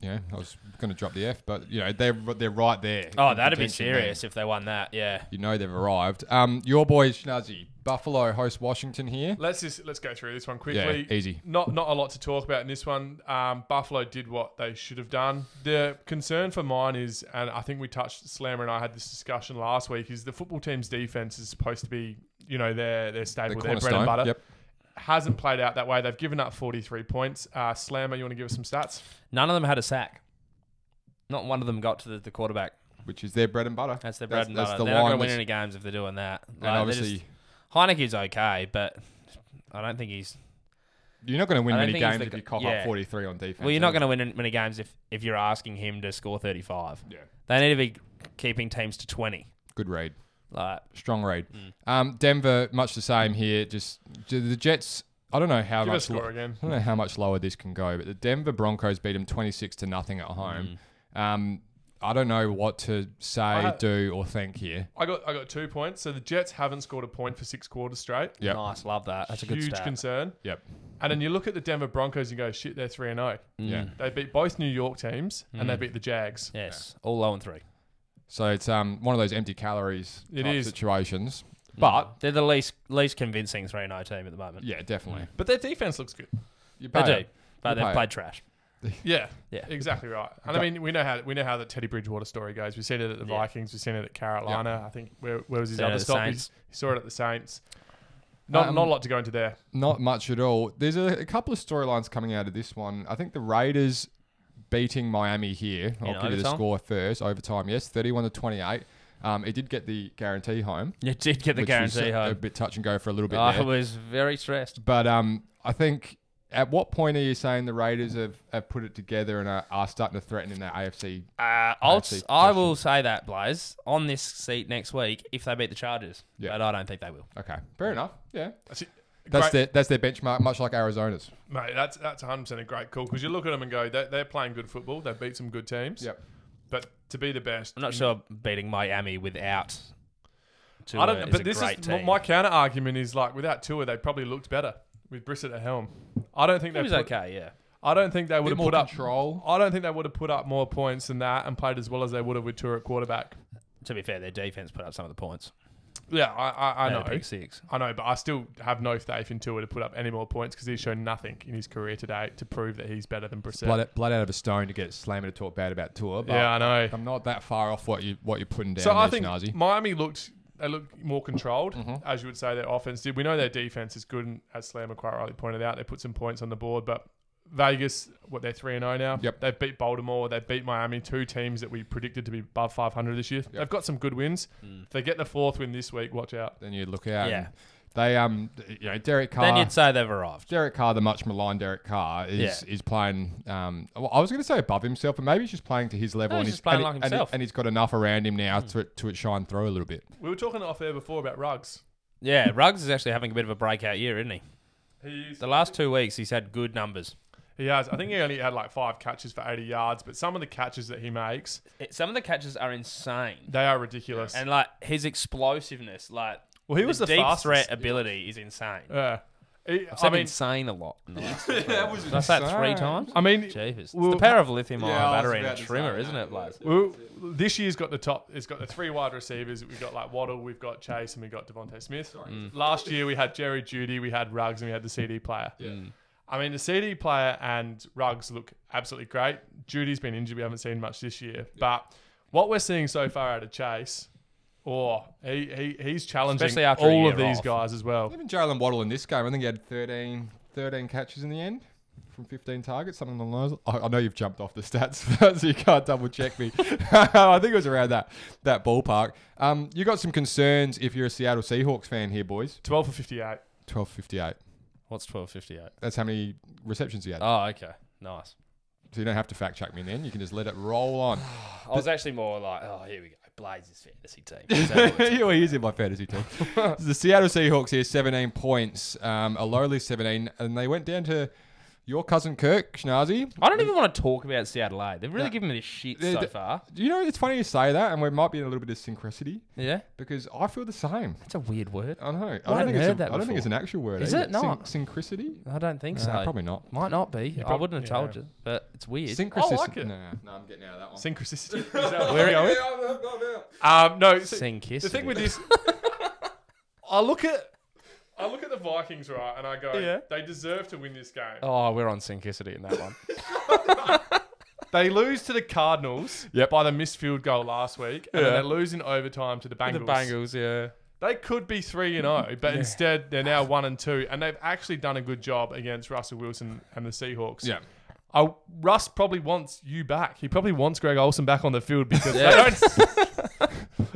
Speaker 1: you know, I was going to drop the F, but you know, they're they're right there.
Speaker 2: Oh, that'd be
Speaker 1: contention there.
Speaker 2: serious if they won that. Yeah.
Speaker 1: You know they've arrived. Um, your boys, Schnuzzy, Buffalo host Washington here.
Speaker 3: Let's just let's go through this one
Speaker 1: Yeah,
Speaker 3: quickly.
Speaker 1: easy.
Speaker 3: Not not a lot to talk about in this one. Um, Buffalo did what they should have done. The concern for mine is, and I think we touched Slammer and I had this discussion last week, is the football team's defense is supposed to be, you know, their their
Speaker 1: The
Speaker 3: stable, their bread and butter.
Speaker 1: Yep.
Speaker 3: Hasn't played out that way. They've given up 43 points. Uh, Slammer, you want to give us some stats?
Speaker 2: None of them had a sack. Not one of them got to the, the quarterback.
Speaker 1: Which is their bread and butter.
Speaker 2: That's their bread
Speaker 1: That's-
Speaker 2: and butter.
Speaker 1: the
Speaker 2: They're not going to win any games if they're doing that.
Speaker 1: And
Speaker 2: Like, they're
Speaker 1: obviously,
Speaker 2: just- Heinicke's okay, but I don't think he's.
Speaker 1: you're not going to win many games
Speaker 2: the
Speaker 1: if you cock
Speaker 2: yeah.
Speaker 1: up 43 on defense.
Speaker 2: Well, you're not going to win many games if, if you're asking him to score 35.
Speaker 1: Yeah.
Speaker 2: They need to be keeping teams to 20.
Speaker 1: Good read.
Speaker 2: Like,
Speaker 1: Strong raid.
Speaker 2: Mm.
Speaker 1: Um, Denver, much the same here. Just the Jets. I don't know how
Speaker 3: Give
Speaker 1: much.
Speaker 3: score
Speaker 1: lo-
Speaker 3: again.
Speaker 1: I don't know how much lower this can go, but the Denver Broncos beat them 26 to nothing at home.
Speaker 2: Mm.
Speaker 1: Um, I don't know what to say,
Speaker 3: ha-
Speaker 1: do, or think here.
Speaker 3: I got I got two points. So the Jets haven't scored a point for six quarters straight.
Speaker 1: Yep.
Speaker 2: nice. Love that. That's a
Speaker 3: Huge
Speaker 2: stat.
Speaker 3: concern.
Speaker 1: Yep.
Speaker 3: And then you look at the Denver Broncos and go, shit, they're three and zero.
Speaker 1: Yeah.
Speaker 2: Mm.
Speaker 3: They beat both New York teams and they
Speaker 2: Mm.
Speaker 3: beat the Jags.
Speaker 2: Yes. All low and three.
Speaker 1: So it's um one of those empty calories
Speaker 3: It
Speaker 1: type
Speaker 3: is.
Speaker 1: situations.
Speaker 2: Mm.
Speaker 1: But
Speaker 2: they're the least least convincing 3 0 team at the moment.
Speaker 1: yeah, definitely.
Speaker 3: But their defense looks good.
Speaker 1: You
Speaker 2: They
Speaker 1: pay
Speaker 2: do.
Speaker 1: it.
Speaker 2: But
Speaker 1: You
Speaker 2: they've
Speaker 1: pay it.
Speaker 2: played trash.
Speaker 3: Yeah,
Speaker 2: Yeah.
Speaker 3: exactly right. And I mean, we know how we know how the Teddy Bridgewater story goes. We've seen it at the
Speaker 2: Yeah.
Speaker 3: Vikings. We've seen it at Carolina. I think where, where was his
Speaker 2: Seen it
Speaker 3: other
Speaker 2: at the
Speaker 3: stop? He,
Speaker 2: Saints.
Speaker 3: he saw it at the Saints. Not
Speaker 1: Um,
Speaker 3: not a lot to go into there.
Speaker 1: Not much at all. There's a, a couple of storylines coming out of this one. I think the Raiders beating Miami here. I'll
Speaker 2: In
Speaker 1: give you the score first. Overtime, yes, 31 to 28. Um, it did get the guarantee home.
Speaker 2: You did get the
Speaker 1: which was
Speaker 2: guarantee
Speaker 1: a, a bit touch and go for a little bit
Speaker 2: I
Speaker 1: there.
Speaker 2: was very stressed.
Speaker 1: But um, I think at what point are you saying the Raiders have, have put it together and are, are starting to threaten in that AFC?
Speaker 2: Uh, I'll,
Speaker 1: see.
Speaker 2: s- I will say that, Blaze, on this seat next week if they beat the Chargers.
Speaker 1: Yeah.
Speaker 2: But I don't think they will.
Speaker 1: Okay, fair enough. Yeah,
Speaker 3: That's, Great-
Speaker 1: their that's their benchmark, much like Arizona's.
Speaker 3: mate. That's that's 100 percent a great call because you look at them and go, they, they're playing good football. They beat some good teams.
Speaker 1: Yep.
Speaker 3: But to be the best,
Speaker 2: I'm not
Speaker 3: in-
Speaker 2: sure beating Miami without Tua
Speaker 3: I don't.
Speaker 2: is
Speaker 3: But
Speaker 2: a
Speaker 3: this
Speaker 2: great
Speaker 3: is
Speaker 2: team.
Speaker 3: my counter argument is like without Tua, they probably looked better with Brissett at helm. I don't think
Speaker 2: He
Speaker 3: they
Speaker 2: was
Speaker 3: put,
Speaker 2: okay, yeah.
Speaker 3: I don't think they would have
Speaker 1: more
Speaker 3: put up.
Speaker 1: control.
Speaker 3: I don't think they would have put up more points than that and played as well as they would have with Tua at quarterback.
Speaker 2: To be fair, their defense put up some of the points.
Speaker 3: Yeah, I, I, I know.
Speaker 2: Pick six.
Speaker 3: I know, but I still have no faith in Tua to put up any more points because he's shown nothing in his career today to prove that he's better than Brissett.
Speaker 1: Blood, blood out of a stone to get Slammer to talk bad about Tua. But
Speaker 3: yeah, I know.
Speaker 1: I'm not that far off what you what you're putting down
Speaker 3: So
Speaker 1: there,
Speaker 3: I think
Speaker 1: Schnazzy.
Speaker 3: Miami looked they looked more controlled,
Speaker 1: Mhm.
Speaker 3: as you would say their offense did. We know their defense is good, and as Slammer quite rightly pointed out, they put some points on the board. But Vegas, what they're three and zero now.
Speaker 1: Yep.
Speaker 3: They've beat Baltimore. They beat Miami, two teams that we predicted to be above 500 this year. They've got some good wins.
Speaker 2: Mm.
Speaker 3: If they get the fourth win this week, watch out.
Speaker 1: Then you look out.
Speaker 2: Yeah.
Speaker 1: They um you know Derek Carr.
Speaker 2: Then you'd say they've arrived.
Speaker 1: Derek Carr, the much maligned Derek Carr, is
Speaker 2: Yeah.
Speaker 1: is playing. Um, well, I was going to say above himself, but maybe he's just playing to his level,
Speaker 2: No,
Speaker 1: and
Speaker 2: he's
Speaker 1: he's
Speaker 2: just playing
Speaker 1: and,
Speaker 2: like
Speaker 1: and he-
Speaker 2: himself.
Speaker 1: and he's got enough around him now to to it shine through a little bit.
Speaker 3: We were talking off air before about Ruggs.
Speaker 2: Yeah, Ruggs is actually having a bit of a breakout year, isn't he?
Speaker 3: He's,
Speaker 2: The last two weeks, he's had good numbers.
Speaker 3: He has. I think he only had like five catches for 80 yards, but some of the catches that he makes,
Speaker 2: It- some of the catches are insane.
Speaker 3: they are ridiculous.
Speaker 2: And like his explosiveness, like
Speaker 3: well, he was the,
Speaker 2: deep
Speaker 3: fastest.
Speaker 2: threat ability is insane.
Speaker 3: Yeah. He-
Speaker 2: I've
Speaker 3: I
Speaker 2: said
Speaker 3: mean,
Speaker 2: insane a lot.
Speaker 1: that was
Speaker 2: Did I say it three times?
Speaker 3: I mean,
Speaker 2: Jeepers.
Speaker 3: well-
Speaker 2: it's the power of lithium ion
Speaker 1: Yeah, I was
Speaker 2: battery and a
Speaker 1: about to
Speaker 2: trimmer,
Speaker 1: say
Speaker 2: isn't
Speaker 1: that.
Speaker 2: it, Blaze?
Speaker 3: Well, this year's got the top. It's got the three wide receivers. We've got like Waddle, we've got Chase, and we've got DeVonta Smith.
Speaker 2: Mm.
Speaker 3: Last year we had Jerry Jeudy, we had Ruggs, and we had the CD player.
Speaker 2: Mm.
Speaker 3: I mean, the CD player and Ruggs look absolutely great. Jeudy's been injured. We haven't seen much this year. But what we're seeing so far out of Chase, oh, he, he he's challenging
Speaker 2: Especially after a
Speaker 3: all of
Speaker 2: year
Speaker 3: these
Speaker 2: off.
Speaker 3: guys as well.
Speaker 1: Even Jaylen Waddle in this game, I think he had 13, 13 catches in the end from 15 targets, something along those. I, I know you've jumped off the stats, so you can't double check me. I think it was around that that ballpark. Um, you got some concerns if you're a Seattle Seahawks fan here, boys.
Speaker 3: 12 for 58.
Speaker 1: 12.58.
Speaker 2: What's twelve fifty eight?
Speaker 1: That's how many receptions he had.
Speaker 2: Oh, okay, nice.
Speaker 1: So you don't have to fact check me then. You can just let it roll on.
Speaker 2: I was actually more like, oh, here we go, Blazers fantasy team. Is that what it's-
Speaker 1: well, he's in my fantasy team. the Seattle Seahawks here, 17 points, um, a lowly 17, and they went down to your cousin Kirk Schnazzy.
Speaker 2: I don't even want to talk about Seattle. A. They've really
Speaker 1: No.
Speaker 2: given me the shit
Speaker 1: They-
Speaker 2: so
Speaker 1: they-
Speaker 2: far.
Speaker 1: You know, it's funny you say that, and we might be in a little bit of synchronicity
Speaker 2: Yeah,
Speaker 1: because I feel the same.
Speaker 2: that's a weird word.
Speaker 1: I know. I,
Speaker 2: haven't
Speaker 1: don't think it's.
Speaker 2: heard
Speaker 1: A,
Speaker 2: that
Speaker 1: I don't think it's an actual word.
Speaker 2: Is
Speaker 1: either.
Speaker 2: it not?
Speaker 1: Syn- synchronicity?
Speaker 2: I don't think
Speaker 1: Nah,
Speaker 2: so.
Speaker 1: probably not.
Speaker 2: Might not be. I
Speaker 3: prob-
Speaker 2: wouldn't have told you, but it's weird.
Speaker 1: Synchronicity.
Speaker 3: I like it.
Speaker 1: No, no, I'm getting out of that one.
Speaker 3: Synchronicity. Is that
Speaker 2: Where-
Speaker 3: where we're going? Um, no, so-
Speaker 2: Sing
Speaker 3: the thing with this, I look at, I look at the Vikings right, and I go,
Speaker 2: Yeah.
Speaker 3: they deserve to win this game.
Speaker 2: Oh, we're on syncicity in that one.
Speaker 3: They lose to the Cardinals
Speaker 1: Yep.
Speaker 3: by the missed field goal last week, and
Speaker 2: Yeah.
Speaker 3: they lose in overtime to the Bengals.
Speaker 2: the Bengals, yeah.
Speaker 3: They could be three and zero, but instead they're now one and two, and they've actually done a good job against Russell Wilson and the Seahawks.
Speaker 1: Yeah.
Speaker 3: I, Russ probably wants you back. He probably wants Greg Olsen back on the field because
Speaker 2: Yeah.
Speaker 3: they don't.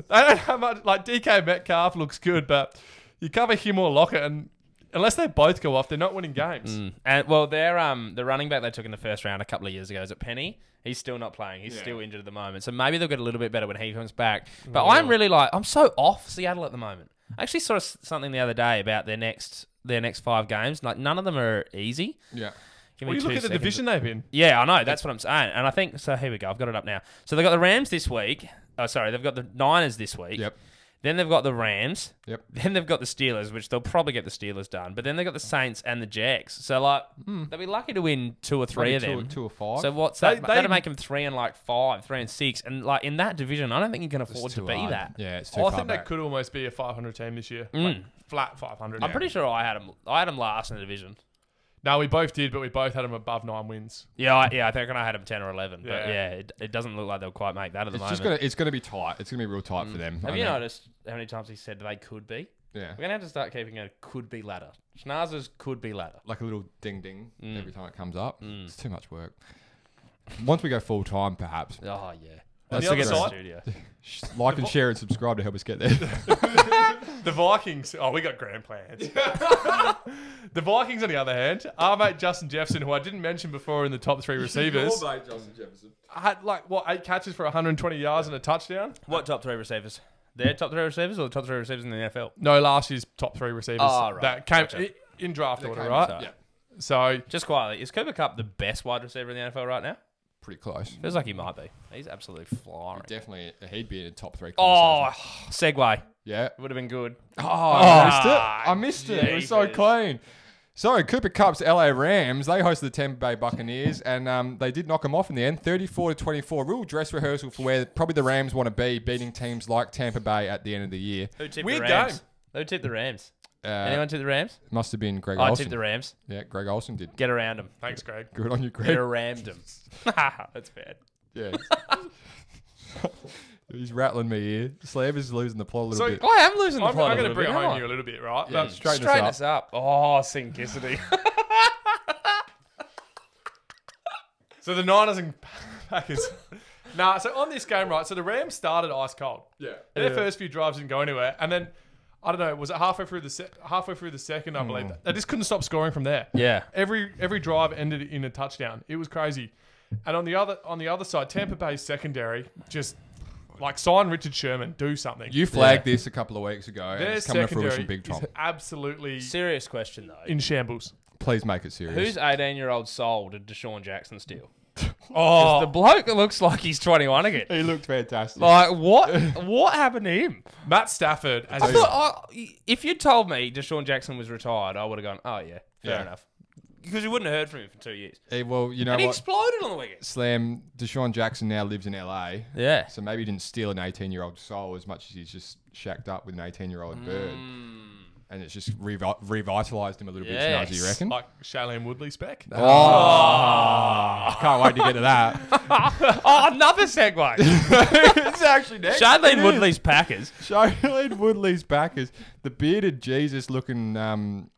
Speaker 3: they don't have much. Like DK Metcalf looks good, but you cover him or Lockett, and unless they both go off, they're not winning games.
Speaker 2: Mm. And well, they're um the running back they took in the first round a couple of years ago is it Penny. He's still not playing. He's
Speaker 1: Yeah.
Speaker 2: still injured at the moment. So maybe they'll get a little bit better when he comes back. But I'm really like I'm so off Seattle at the moment. I actually saw s- something the other day about their next their next five games. Like none of them are easy.
Speaker 1: Yeah.
Speaker 2: Give
Speaker 3: Well, you look at the
Speaker 2: seconds.
Speaker 3: division they've been.
Speaker 2: Yeah, I know. That's what I'm saying. And I think so. Here we go. I've got it up now. So they've got the Rams this week. Oh, sorry. They've got the Niners this week.
Speaker 1: Yep.
Speaker 2: Then they've got the Rams.
Speaker 1: Yep.
Speaker 2: Then they've got the Steelers, which they'll probably get the Steelers done. But then they've got the Saints and the Jags. So like they'll be lucky to win two or three of
Speaker 1: Maybe
Speaker 2: them.
Speaker 1: Two, two or five.
Speaker 2: So what's
Speaker 3: They-
Speaker 2: that?
Speaker 3: they-
Speaker 2: That'll make them three and like five, three and six, and like in that division, I don't think you can afford to be
Speaker 1: hard.
Speaker 2: that.
Speaker 1: Yeah, it's too
Speaker 3: Oh, I think they
Speaker 1: back.
Speaker 3: could almost be a 500 team this year.
Speaker 2: Mm.
Speaker 3: Like, flat 500.
Speaker 2: I'm pretty sure I had them. I had them last in the division.
Speaker 3: No, we both did, but we both had them above nine wins.
Speaker 2: Yeah, I, yeah. I think I had them ten or eleven. But
Speaker 3: Yeah.
Speaker 2: yeah, it, it doesn't look like they'll quite make that at the
Speaker 1: It's
Speaker 2: moment.
Speaker 1: just gonna. It's gonna be tight. It's gonna be real tight for them.
Speaker 2: Have
Speaker 1: I
Speaker 2: you
Speaker 1: know.
Speaker 2: noticed how many times he said they could be?
Speaker 1: Yeah.
Speaker 2: We're gonna have to start keeping a could be ladder. Schnauzer's could be ladder.
Speaker 1: Like a little ding ding
Speaker 2: Mm.
Speaker 1: every time it comes up.
Speaker 2: Mm.
Speaker 1: It's too much work. Once we go full time, perhaps.
Speaker 2: Oh yeah.
Speaker 3: On
Speaker 2: Let's
Speaker 3: the
Speaker 2: get
Speaker 3: other side-
Speaker 2: studio.
Speaker 1: Like and share and subscribe to help us get there.
Speaker 3: The Vikings. Oh, we got grand plans. the Vikings, on the other hand, our mate Justin Jefferson, who I didn't mention before in the top three receivers, Your mate, Justin Jefferson. had like what eight catches for 120 yards and a touchdown.
Speaker 2: What top three receivers? Their top three receivers or the top three receivers in the NFL?
Speaker 3: No, last year's top three receivers
Speaker 2: Oh, right.
Speaker 3: that came
Speaker 2: Gotcha.
Speaker 3: i- in draft order, right?
Speaker 1: Yeah.
Speaker 3: So
Speaker 2: Just quietly, is Cooper Kupp the best wide receiver in the NFL right now?
Speaker 1: Pretty close.
Speaker 2: Feels like he might be. He's absolutely flying.
Speaker 1: Definitely, he'd be in the top three.
Speaker 2: Oh,
Speaker 1: conversation.
Speaker 2: segue.
Speaker 1: Yeah.
Speaker 2: Would have been good.
Speaker 1: Oh, I missed
Speaker 2: Ah,
Speaker 1: it. I missed it. It was so
Speaker 2: jeepers.
Speaker 1: clean. So Cooper Kupp's LA Rams, they hosted the Tampa Bay Buccaneers, and um, they did knock them off in the end, 34 to 24. Real dress rehearsal for where probably the Rams want to be, beating teams like Tampa Bay at the end of the year.
Speaker 2: Who tipped
Speaker 3: Weird
Speaker 2: the Rams?
Speaker 3: game.
Speaker 2: Who tipped the Rams?
Speaker 1: Uh,
Speaker 2: Anyone tip the Rams?
Speaker 1: must have been Greg Olsen.
Speaker 2: I
Speaker 1: Olsen.
Speaker 2: tipped the Rams.
Speaker 1: Yeah, Greg Olsen did.
Speaker 2: Get around them.
Speaker 3: Thanks, Greg.
Speaker 1: Good on you, Greg.
Speaker 2: Get
Speaker 1: Greg.
Speaker 2: around them. That's bad.
Speaker 1: Yeah. He's rattling me here. Slav is losing the plot a little
Speaker 3: So-
Speaker 1: bit.
Speaker 2: I am losing the
Speaker 3: I'm,
Speaker 2: plot.
Speaker 3: I'm going to bring it home
Speaker 2: aren't
Speaker 3: you a little bit, right?
Speaker 1: Yeah,
Speaker 3: But-
Speaker 1: straighten
Speaker 2: Straighten
Speaker 1: us
Speaker 2: us up. Oh, simplicity.
Speaker 3: So the Niners and Packers. nah, so on this game, right? So the Rams started ice cold.
Speaker 1: Yeah.
Speaker 3: Their first few drives didn't go anywhere, and then I don't know, was it halfway through the se- halfway through the second? I believe that. they just couldn't stop scoring from there.
Speaker 2: yeah.
Speaker 3: Every every drive ended in a touchdown. It was crazy. And on the other on the other side, Tampa Bay's secondary just like sign Richard Sherman, do something.
Speaker 1: You flagged this a couple of weeks ago, and
Speaker 3: Their
Speaker 1: it's coming to
Speaker 3: secondary
Speaker 1: fruition big
Speaker 3: is
Speaker 1: time.
Speaker 3: absolutely
Speaker 2: Serious question though.
Speaker 3: in shambles.
Speaker 1: Please make it serious.
Speaker 2: Whose 18 year old soul did DeSean Jackson steal?
Speaker 3: Oh,
Speaker 2: The bloke looks like he's 21 again.
Speaker 1: he looked fantastic.
Speaker 2: Like what? what happened to him?
Speaker 3: Matt Stafford as
Speaker 2: I
Speaker 3: a-
Speaker 2: thought I, if you'd told me DeSean Jackson was retired, I would have gone, oh yeah, fair
Speaker 1: Yeah.
Speaker 2: enough, because you wouldn't have heard from him for two years.
Speaker 1: Hey, well, you know
Speaker 2: and he
Speaker 1: what?
Speaker 2: exploded on the weekend.
Speaker 1: Slam, DeSean Jackson now lives in LA.
Speaker 2: Yeah.
Speaker 1: So maybe he didn't steal an 18 year old soul as much as he's just shacked up with an 18 year old bird. Mm. And it's just revi- revitalized him a little bit,
Speaker 2: Yes.
Speaker 1: Snazzy, you reckon?
Speaker 3: like Shailene Woodley spec.
Speaker 1: Oh, can't wait to get to that.
Speaker 2: Oh, another segue.
Speaker 1: it's actually next.
Speaker 2: Shailene Woodley's Packers.
Speaker 1: Shailene Woodley's Packers. The bearded Jesus looking um,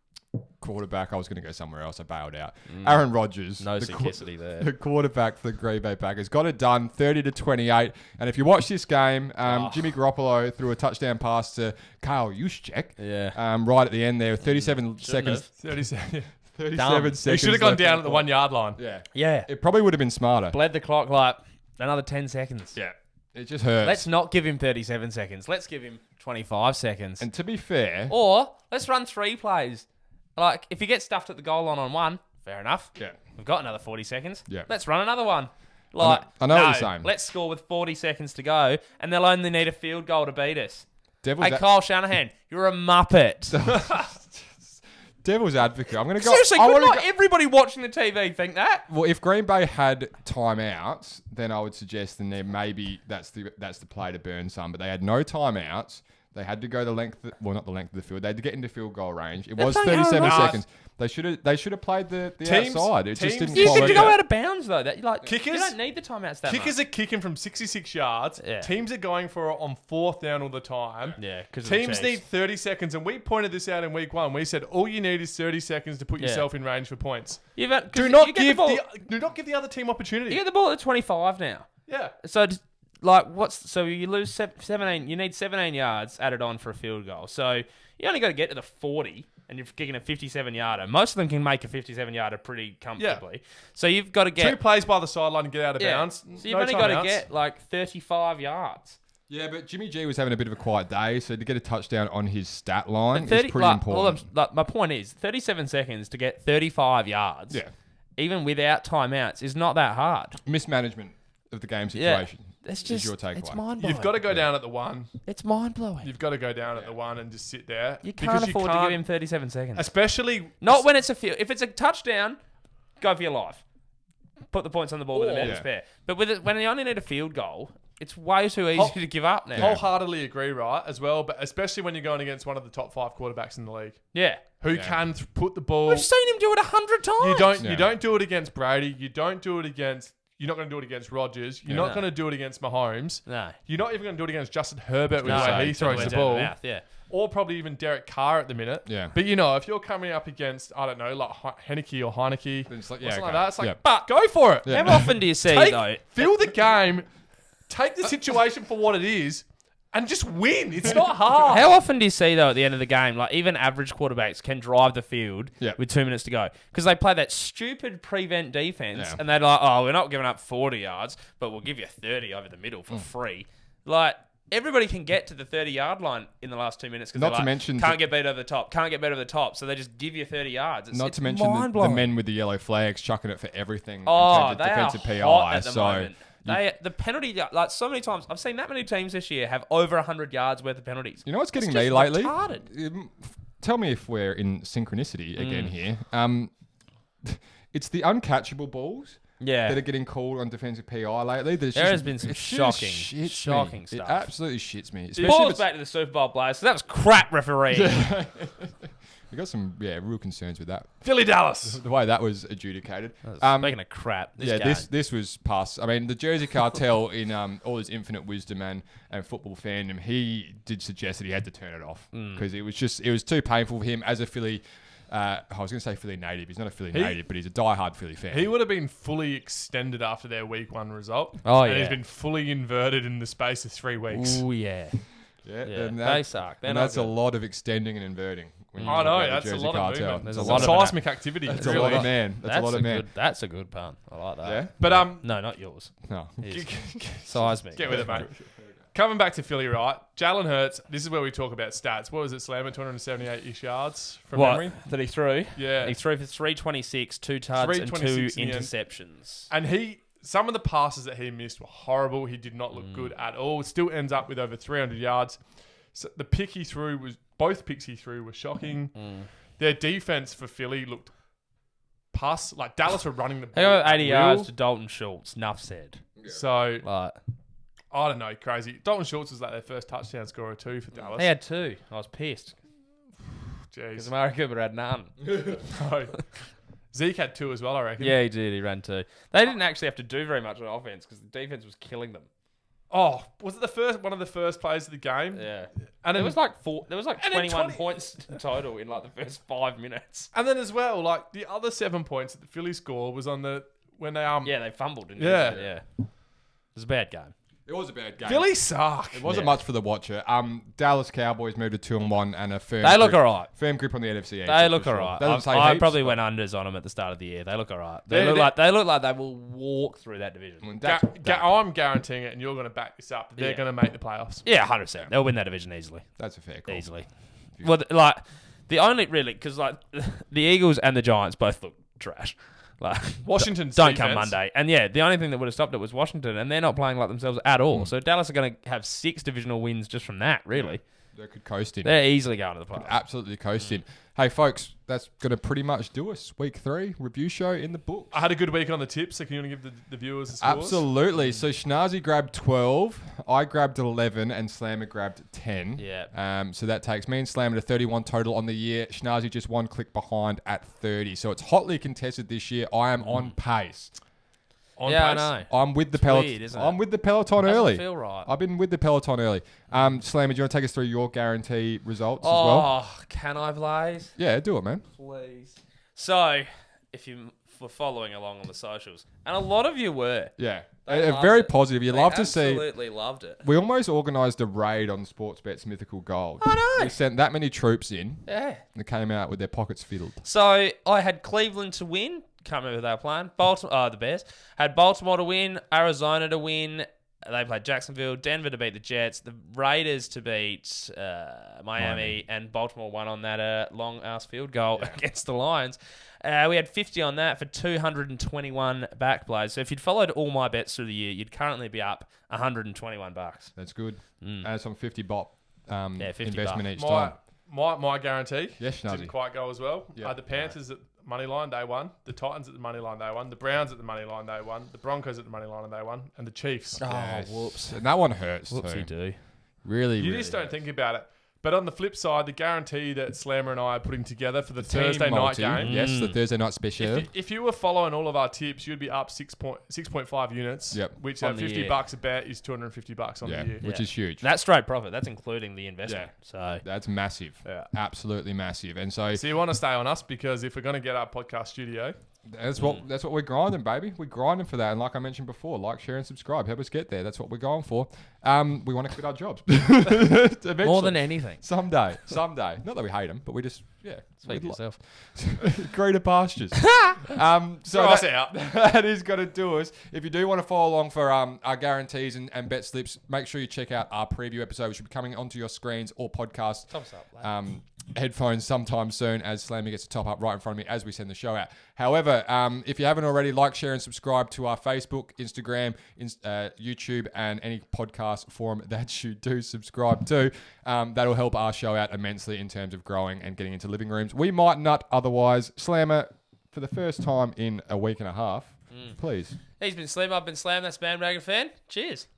Speaker 1: quarterback. I was going to go somewhere else. I bailed out. Aaron Rodgers.
Speaker 2: Mm. No
Speaker 1: the qu-
Speaker 2: there.
Speaker 1: The quarterback for the Green Bay Packers got it done, thirty to twenty-eight. And if you watch this game, um,
Speaker 2: Oh.
Speaker 1: Jimmy Garoppolo threw a touchdown pass to Kyle Juszczyk.
Speaker 2: Yeah.
Speaker 1: Um, right at the end there, thirty-seven seconds.
Speaker 2: have.
Speaker 3: 37.
Speaker 1: Thirty-seven
Speaker 2: Dumb.
Speaker 1: seconds.
Speaker 3: He should have gone down at the one yard line.
Speaker 1: Yeah,
Speaker 2: Yeah.
Speaker 1: it probably would have been smarter.
Speaker 2: Bled the clock like another 10 seconds.
Speaker 3: Yeah.
Speaker 1: It just hurts.
Speaker 2: Let's not give him 37 seconds. Let's give him 25 seconds.
Speaker 1: and to be fair,
Speaker 2: or let's run three plays. Like, if you get stuffed at the goal line on one, fair enough.
Speaker 1: Yeah.
Speaker 2: We've got another 40 seconds.
Speaker 1: Yeah.
Speaker 2: Let's run another one. Like,
Speaker 1: I know what
Speaker 2: no,
Speaker 1: you're saying.
Speaker 2: Let's score with 40 seconds to go, and they'll only need a field goal to beat us.
Speaker 1: Devil's,
Speaker 2: Hey,
Speaker 1: a-
Speaker 2: Kyle Shanahan, you're a muppet.
Speaker 1: Devil's advocate. I'm going to go.
Speaker 2: Seriously,
Speaker 1: I
Speaker 2: could not
Speaker 1: go-
Speaker 2: everybody watching the TV think that?
Speaker 1: Well, if Green Bay had timeouts, then I would suggest then there maybe that's the that's the play to burn some. But they had no timeouts. They had to go the length, of, well, not the length of the field. They had to get into field goal range. It was
Speaker 2: That's oh, not
Speaker 1: 37
Speaker 3: how it
Speaker 1: seconds. They should have they should have played the, the
Speaker 3: Teams-
Speaker 1: outside. It just didn't
Speaker 2: You
Speaker 1: quite
Speaker 2: get to
Speaker 1: work
Speaker 2: go
Speaker 1: out.
Speaker 2: out of bounds though. That like
Speaker 3: Kickers-
Speaker 2: You don't need the timeouts that
Speaker 3: Kickers
Speaker 2: much.
Speaker 3: are kicking from 66 yards.
Speaker 2: Yeah.
Speaker 3: Teams are going for it on fourth down all the time.
Speaker 2: Yeah, 'cause of the
Speaker 3: teams need 30 seconds, and we pointed this out in week one. We said all you need is 30 seconds to put
Speaker 2: Yeah.
Speaker 3: yourself in range for points.
Speaker 2: You've
Speaker 3: Do not give
Speaker 2: the, ball,
Speaker 3: the, do not give the other team opportunity.
Speaker 2: you get the ball at 25 now.
Speaker 3: yeah,
Speaker 2: So, just, like, what's so you lose se- 17? You need 17 yards added on for a field goal. So you only got to get to the 40, and you're kicking a 57 yarder. Most of them can make a 57 yarder pretty comfortably. So you've got to get two
Speaker 3: plays by the sideline and get out of
Speaker 2: yeah.
Speaker 3: bounds.
Speaker 2: So you've
Speaker 3: No
Speaker 2: only got to get like 35 yards.
Speaker 1: Yeah, but Jimmy G was having a bit of a quiet day, so to get a touchdown on his stat line
Speaker 2: 30,
Speaker 1: is pretty
Speaker 2: like,
Speaker 1: important.
Speaker 2: I'm- like, my point is, 37 seconds to get 35 yards.
Speaker 1: Yeah.
Speaker 2: Even without timeouts is not that hard.
Speaker 1: Mismanagement of the game
Speaker 2: Yeah.
Speaker 1: Situation.
Speaker 2: It's
Speaker 1: is
Speaker 2: just
Speaker 1: your takeaway.
Speaker 2: it's mind blowing.
Speaker 3: You've got to go down at the one.
Speaker 2: It's mind blowing.
Speaker 3: You've got to go down at the one and just sit there.
Speaker 2: You can't afford to
Speaker 3: can't-
Speaker 2: give him 37 seconds.
Speaker 3: especially
Speaker 2: Not when it's a field. If it's a touchdown, go for your life. Put the points on the board with a man to
Speaker 1: Yeah.
Speaker 2: spare. But with it, when you only need a field goal, it's way too easy
Speaker 3: Whole-
Speaker 2: to give up now.
Speaker 3: wholeheartedly agree, right? As well, but especially when you're going against one of the top five quarterbacks in the league
Speaker 2: Yeah,
Speaker 3: who
Speaker 1: Yeah.
Speaker 3: can th- put the ball.
Speaker 2: we've seen him do it a hundred times.
Speaker 3: You don't.
Speaker 1: Yeah.
Speaker 3: You don't do it against Brady. You don't do it against. You're not going to do it against Rodgers. You're
Speaker 1: Yeah.
Speaker 3: not
Speaker 2: No.
Speaker 3: going to do it against Mahomes.
Speaker 2: No,
Speaker 3: You're not even going to do it against Justin Herbert with
Speaker 2: no,
Speaker 3: the way he throws
Speaker 2: always
Speaker 3: the
Speaker 2: out of
Speaker 3: ball,
Speaker 2: mouth, yeah,
Speaker 3: or probably even Derek Carr at the minute.
Speaker 1: Yeah.
Speaker 3: But you know, if you're coming up against, I don't know, like He- Henneke or Heinicke,
Speaker 1: Then it's like- yeah,
Speaker 3: something
Speaker 1: okay.
Speaker 3: like that, it's like,
Speaker 1: Yeah.
Speaker 3: but go for it.
Speaker 1: Yeah.
Speaker 2: How often do you see
Speaker 3: Take,
Speaker 2: though?
Speaker 3: feel the game, take the situation for what it is, and just win. It's not hard.
Speaker 2: How often do you see though at the end of the game, like even average quarterbacks can drive the field
Speaker 1: Yeah.
Speaker 2: with two minutes to go because they play that stupid prevent defense
Speaker 1: Yeah.
Speaker 2: and they're like, oh, we're not giving up forty yards, but we'll give you thirty over the middle
Speaker 1: Mm.
Speaker 2: for free. Like everybody can get to the thirty yard line in the last two minutes because
Speaker 1: Not to
Speaker 2: like,
Speaker 1: mention
Speaker 2: can't
Speaker 1: the-
Speaker 2: get beat over the top, can't get beat over the top, so they just give you thirty yards. It's,
Speaker 1: Not
Speaker 2: it's
Speaker 1: to mention the, the
Speaker 2: mind-blowing.
Speaker 1: men with the yellow flags chucking it for everything
Speaker 2: Oh,
Speaker 1: in terms of
Speaker 2: they
Speaker 1: defensive
Speaker 2: are
Speaker 1: PI.
Speaker 2: hot at the
Speaker 1: so
Speaker 2: moment. They the penalty like so many times I've seen that many teams this year have over hundred yards worth of penalties.
Speaker 1: you know what's getting
Speaker 2: It's
Speaker 1: me lately?
Speaker 2: retarded.
Speaker 1: Um, tell me if we're in synchronicity again
Speaker 2: Mm.
Speaker 1: here. Um, it's the uncatchable balls
Speaker 2: Yeah.
Speaker 1: that are getting called on defensive PI lately. There's
Speaker 2: There has been some shocking,
Speaker 1: shits me.
Speaker 2: shocking
Speaker 1: It
Speaker 2: stuff.
Speaker 1: absolutely shits me.
Speaker 2: Balls
Speaker 1: it's-
Speaker 2: back to the Super Bowl players. So that was crap refereeing.
Speaker 1: we got some yeah real concerns with that.
Speaker 3: Philly Dallas.
Speaker 1: The way that was adjudicated. Um,
Speaker 2: Speaking of crap, this
Speaker 1: yeah,
Speaker 2: game.
Speaker 1: this this was past. I mean, the Jersey cartel, in um, all his infinite wisdom and, and football fandom, he did suggest that he had to turn it off
Speaker 2: Mm.
Speaker 1: because it was just it was too painful for him as a Philly. Uh, I was going to say Philly native. He's not a Philly
Speaker 3: He-
Speaker 1: native, but he's a diehard Philly fan.
Speaker 3: He would have been fully extended after their week one result.
Speaker 2: Oh,
Speaker 3: and
Speaker 2: yeah.
Speaker 3: he's been fully inverted in the space of three weeks.
Speaker 2: Oh yeah,
Speaker 1: yeah,
Speaker 2: yeah.
Speaker 1: and
Speaker 2: they
Speaker 1: that-
Speaker 2: suck. They're
Speaker 1: and
Speaker 2: not
Speaker 1: that's a
Speaker 2: good.
Speaker 1: lot of extending and inverting. When you
Speaker 3: I know
Speaker 1: about the
Speaker 3: that's a lot
Speaker 1: cartel.
Speaker 3: of movement.
Speaker 2: There's
Speaker 3: There's
Speaker 2: a
Speaker 3: a
Speaker 2: lot of
Speaker 3: seismic activity.
Speaker 1: That's
Speaker 3: really.
Speaker 1: a lot of man. That's, a lot of man.
Speaker 2: Good, that's a good pun. I like that.
Speaker 1: Yeah?
Speaker 3: But um,
Speaker 2: No, not yours.
Speaker 1: No.
Speaker 2: Seismic.
Speaker 3: get with it, mate. Coming back to Philly, right? Jalen Hurts. This is where we talk about stats. What was it, Slammer? 278 ish yards from
Speaker 2: What
Speaker 3: memory.
Speaker 2: that he threw?
Speaker 3: Yeah.
Speaker 2: He threw for three twenty six, two tards and two
Speaker 3: in the end.
Speaker 2: interceptions.
Speaker 3: And he, some of the passes that he missed were horrible. He did not look
Speaker 2: Mm.
Speaker 3: good at all. Still ends up with over 300 yards. So the pick he threw was both picks he threw were shocking.
Speaker 2: Mm.
Speaker 3: Their defense for Philly looked pus. Like Dallas were running the
Speaker 2: They got eighty
Speaker 3: at will.
Speaker 2: yards to Dalton Schultz. Nuff said.
Speaker 3: So
Speaker 2: Like
Speaker 3: I don't know, crazy. Dalton Schultz was like their first touchdown scorer too for Dallas.
Speaker 2: he had two. I was pissed because
Speaker 3: Jeez.
Speaker 2: Amari Cooper had none.
Speaker 3: No. Zeke had two as well, I reckon.
Speaker 2: Yeah, he did. He ran two. They didn't actually have to do very much on offense because the defense was killing them.
Speaker 3: Oh, was it the first one of the first plays of the game?
Speaker 2: Yeah,
Speaker 3: And it
Speaker 2: was like four. There was like
Speaker 3: And then
Speaker 2: twenty one
Speaker 3: 20
Speaker 2: points total in like the first five minutes.
Speaker 3: and then as well, like the other seven points that the Philly score was on the when they um
Speaker 2: Yeah, they fumbled. Didn't
Speaker 3: Yeah.
Speaker 2: yeah. It was a bad game.
Speaker 1: It was a bad game.
Speaker 3: Philly suck.
Speaker 1: It wasn't
Speaker 2: Yeah.
Speaker 1: much for the watcher. Um, Dallas Cowboys moved to two and one and a firm.
Speaker 2: They look
Speaker 1: grip,
Speaker 2: alright.
Speaker 1: Firm grip on the NFC. East,
Speaker 2: They look
Speaker 1: for sure.
Speaker 2: alright.
Speaker 1: Doesn't
Speaker 2: I,
Speaker 1: say
Speaker 2: I
Speaker 1: heaps,
Speaker 2: probably
Speaker 1: but-
Speaker 2: went unders on them at the start of the year. They look alright. They
Speaker 3: They-
Speaker 2: look
Speaker 3: they-
Speaker 2: like they look like they will walk through that division.
Speaker 3: Ga-
Speaker 1: Dak's
Speaker 3: ga- I'm guaranteeing it, and you're going to back this up. that They're
Speaker 2: Yeah.
Speaker 3: going to make the playoffs.
Speaker 2: Yeah, hundred percent. They'll win that division easily.
Speaker 1: that's a fair call.
Speaker 2: Easily. Well, th- like the only really because like the Eagles and the Giants both look trash. Like
Speaker 3: Washington's
Speaker 2: don't come Monday. And yeah, the only thing that would have stopped it was Washington, and they're not playing like themselves at all. Hmm. So Dallas are going to have six divisional wins just from that. Really,
Speaker 1: They could coast in.
Speaker 2: they're easily going to the playoffs.
Speaker 1: Absolutely coast in. Hey, folks, that's going to pretty much do us. Week three review show in the book.
Speaker 3: I had a good week on the tips, so can you want to give the, the viewers the scores?
Speaker 1: Absolutely. So Schnazi grabbed 12, I grabbed 11, and Slammer grabbed 10.
Speaker 2: Yeah.
Speaker 1: Um, so that takes me and Slammer to 31 total on the year. Schnazi just one click behind at 30. So it's hotly contested this year. I am on pace.
Speaker 3: On
Speaker 2: yeah,
Speaker 3: pace.
Speaker 2: I know.
Speaker 1: I'm with the
Speaker 2: It's
Speaker 1: peloton.
Speaker 2: isn't it?
Speaker 1: I'm with the peloton
Speaker 2: Doesn't
Speaker 1: early.
Speaker 2: feel right.
Speaker 1: I've been with the peloton early. Um, Slammer, do you want to take us through your guarantee results as well?
Speaker 2: Oh, can I, Blaze?
Speaker 1: Yeah, do it, man.
Speaker 2: Please. So, if you were following along on the socials, and a lot of you were,
Speaker 1: Yeah.
Speaker 2: They
Speaker 1: Uh,
Speaker 2: loved
Speaker 1: very
Speaker 2: it.
Speaker 1: positive. You
Speaker 2: They
Speaker 1: love to see.
Speaker 2: Absolutely loved it.
Speaker 1: We almost organised a raid on Sportsbet's Mythical Gold.
Speaker 2: I know.
Speaker 1: We sent that many troops in
Speaker 2: Yeah.
Speaker 1: and they came out with their pockets filled.
Speaker 2: So I had Cleveland to win. Can't remember who they were playing. Baltimore, uh, the Bears had Baltimore to win, Arizona to win. They played Jacksonville, Denver to beat the Jets, the Raiders to beat uh, Miami,
Speaker 1: Miami.
Speaker 2: and Baltimore won on that uh, long ass field goal against the Lions. Uh, we had 50 on that for 221 back plays. So if you'd followed all my bets through the year, you'd currently be up 121 bucks.
Speaker 1: That's good.
Speaker 2: Mm.
Speaker 1: And it's on 50 bop um,
Speaker 2: Yeah, 50
Speaker 1: investment
Speaker 2: buck.
Speaker 1: each
Speaker 3: My,
Speaker 1: time.
Speaker 3: my, my guarantee
Speaker 1: Yes,
Speaker 3: didn't quite go as well.
Speaker 1: Yeah.
Speaker 3: I had the Panthers at money line they won. the Titans at the money line they won. the Browns at the money line they won. the Broncos at the money line they won. and the Chiefs.
Speaker 1: Oh, yes.
Speaker 2: Oh, whoops.
Speaker 1: And that one hurts
Speaker 2: Whoopsie
Speaker 1: too.
Speaker 2: do.
Speaker 1: Really,
Speaker 3: You
Speaker 1: really
Speaker 3: just don't
Speaker 1: hurts.
Speaker 3: think about it. But on the flip side, the guarantee that Slammer and I are putting together for the,
Speaker 1: Team
Speaker 3: Thursday night
Speaker 1: multi.
Speaker 3: game.
Speaker 1: Yes, the
Speaker 2: Mm.
Speaker 1: Thursday night special.
Speaker 3: If you, if you were following all of our tips, you'd be up six point six point five units.
Speaker 1: Yep.
Speaker 3: Which
Speaker 2: On
Speaker 3: at
Speaker 2: the
Speaker 3: fifty
Speaker 2: year.
Speaker 3: bucks a bet is two hundred and fifty bucks on
Speaker 1: yeah,
Speaker 3: the year.
Speaker 1: which
Speaker 2: Yeah.
Speaker 1: is huge.
Speaker 2: That's straight profit. That's including the investment. So
Speaker 1: That's massive.
Speaker 3: Yeah.
Speaker 1: Absolutely massive. And so
Speaker 3: So you want to stay on us because if we're going to get our podcast studio,
Speaker 1: That's
Speaker 2: Mm.
Speaker 1: what that's what we're grinding, baby. We're grinding for that, and like I mentioned before, like, share, and subscribe. Help us get there. That's what we're going for. Um, we want to quit our jobs
Speaker 2: more than anything.
Speaker 1: someday, someday. Not that we hate them, but we just yeah,
Speaker 2: Speak for yourself.
Speaker 1: greener pastures. um, so that,
Speaker 3: out.
Speaker 1: that is going to do us. If you do want to follow along for um, our guarantees and, and bet slips, make sure you check out our preview episode, which will be coming onto your screens or podcast
Speaker 2: Thumbs up. lad.
Speaker 1: um, headphones sometime soon as Slammy gets a top up right in front of me as we send the show out. However, um, if you haven't already, like, share, and subscribe to our Facebook, Instagram, ins- uh, YouTube, and any podcast forum that you do subscribe to. Um, that'll help our show out immensely in terms of growing and getting into living rooms. We might not otherwise. Slammer, for the first time in a week and a half, please.
Speaker 2: He's been Slim. I've been Slam. That's Bandwagon Fan. Cheers.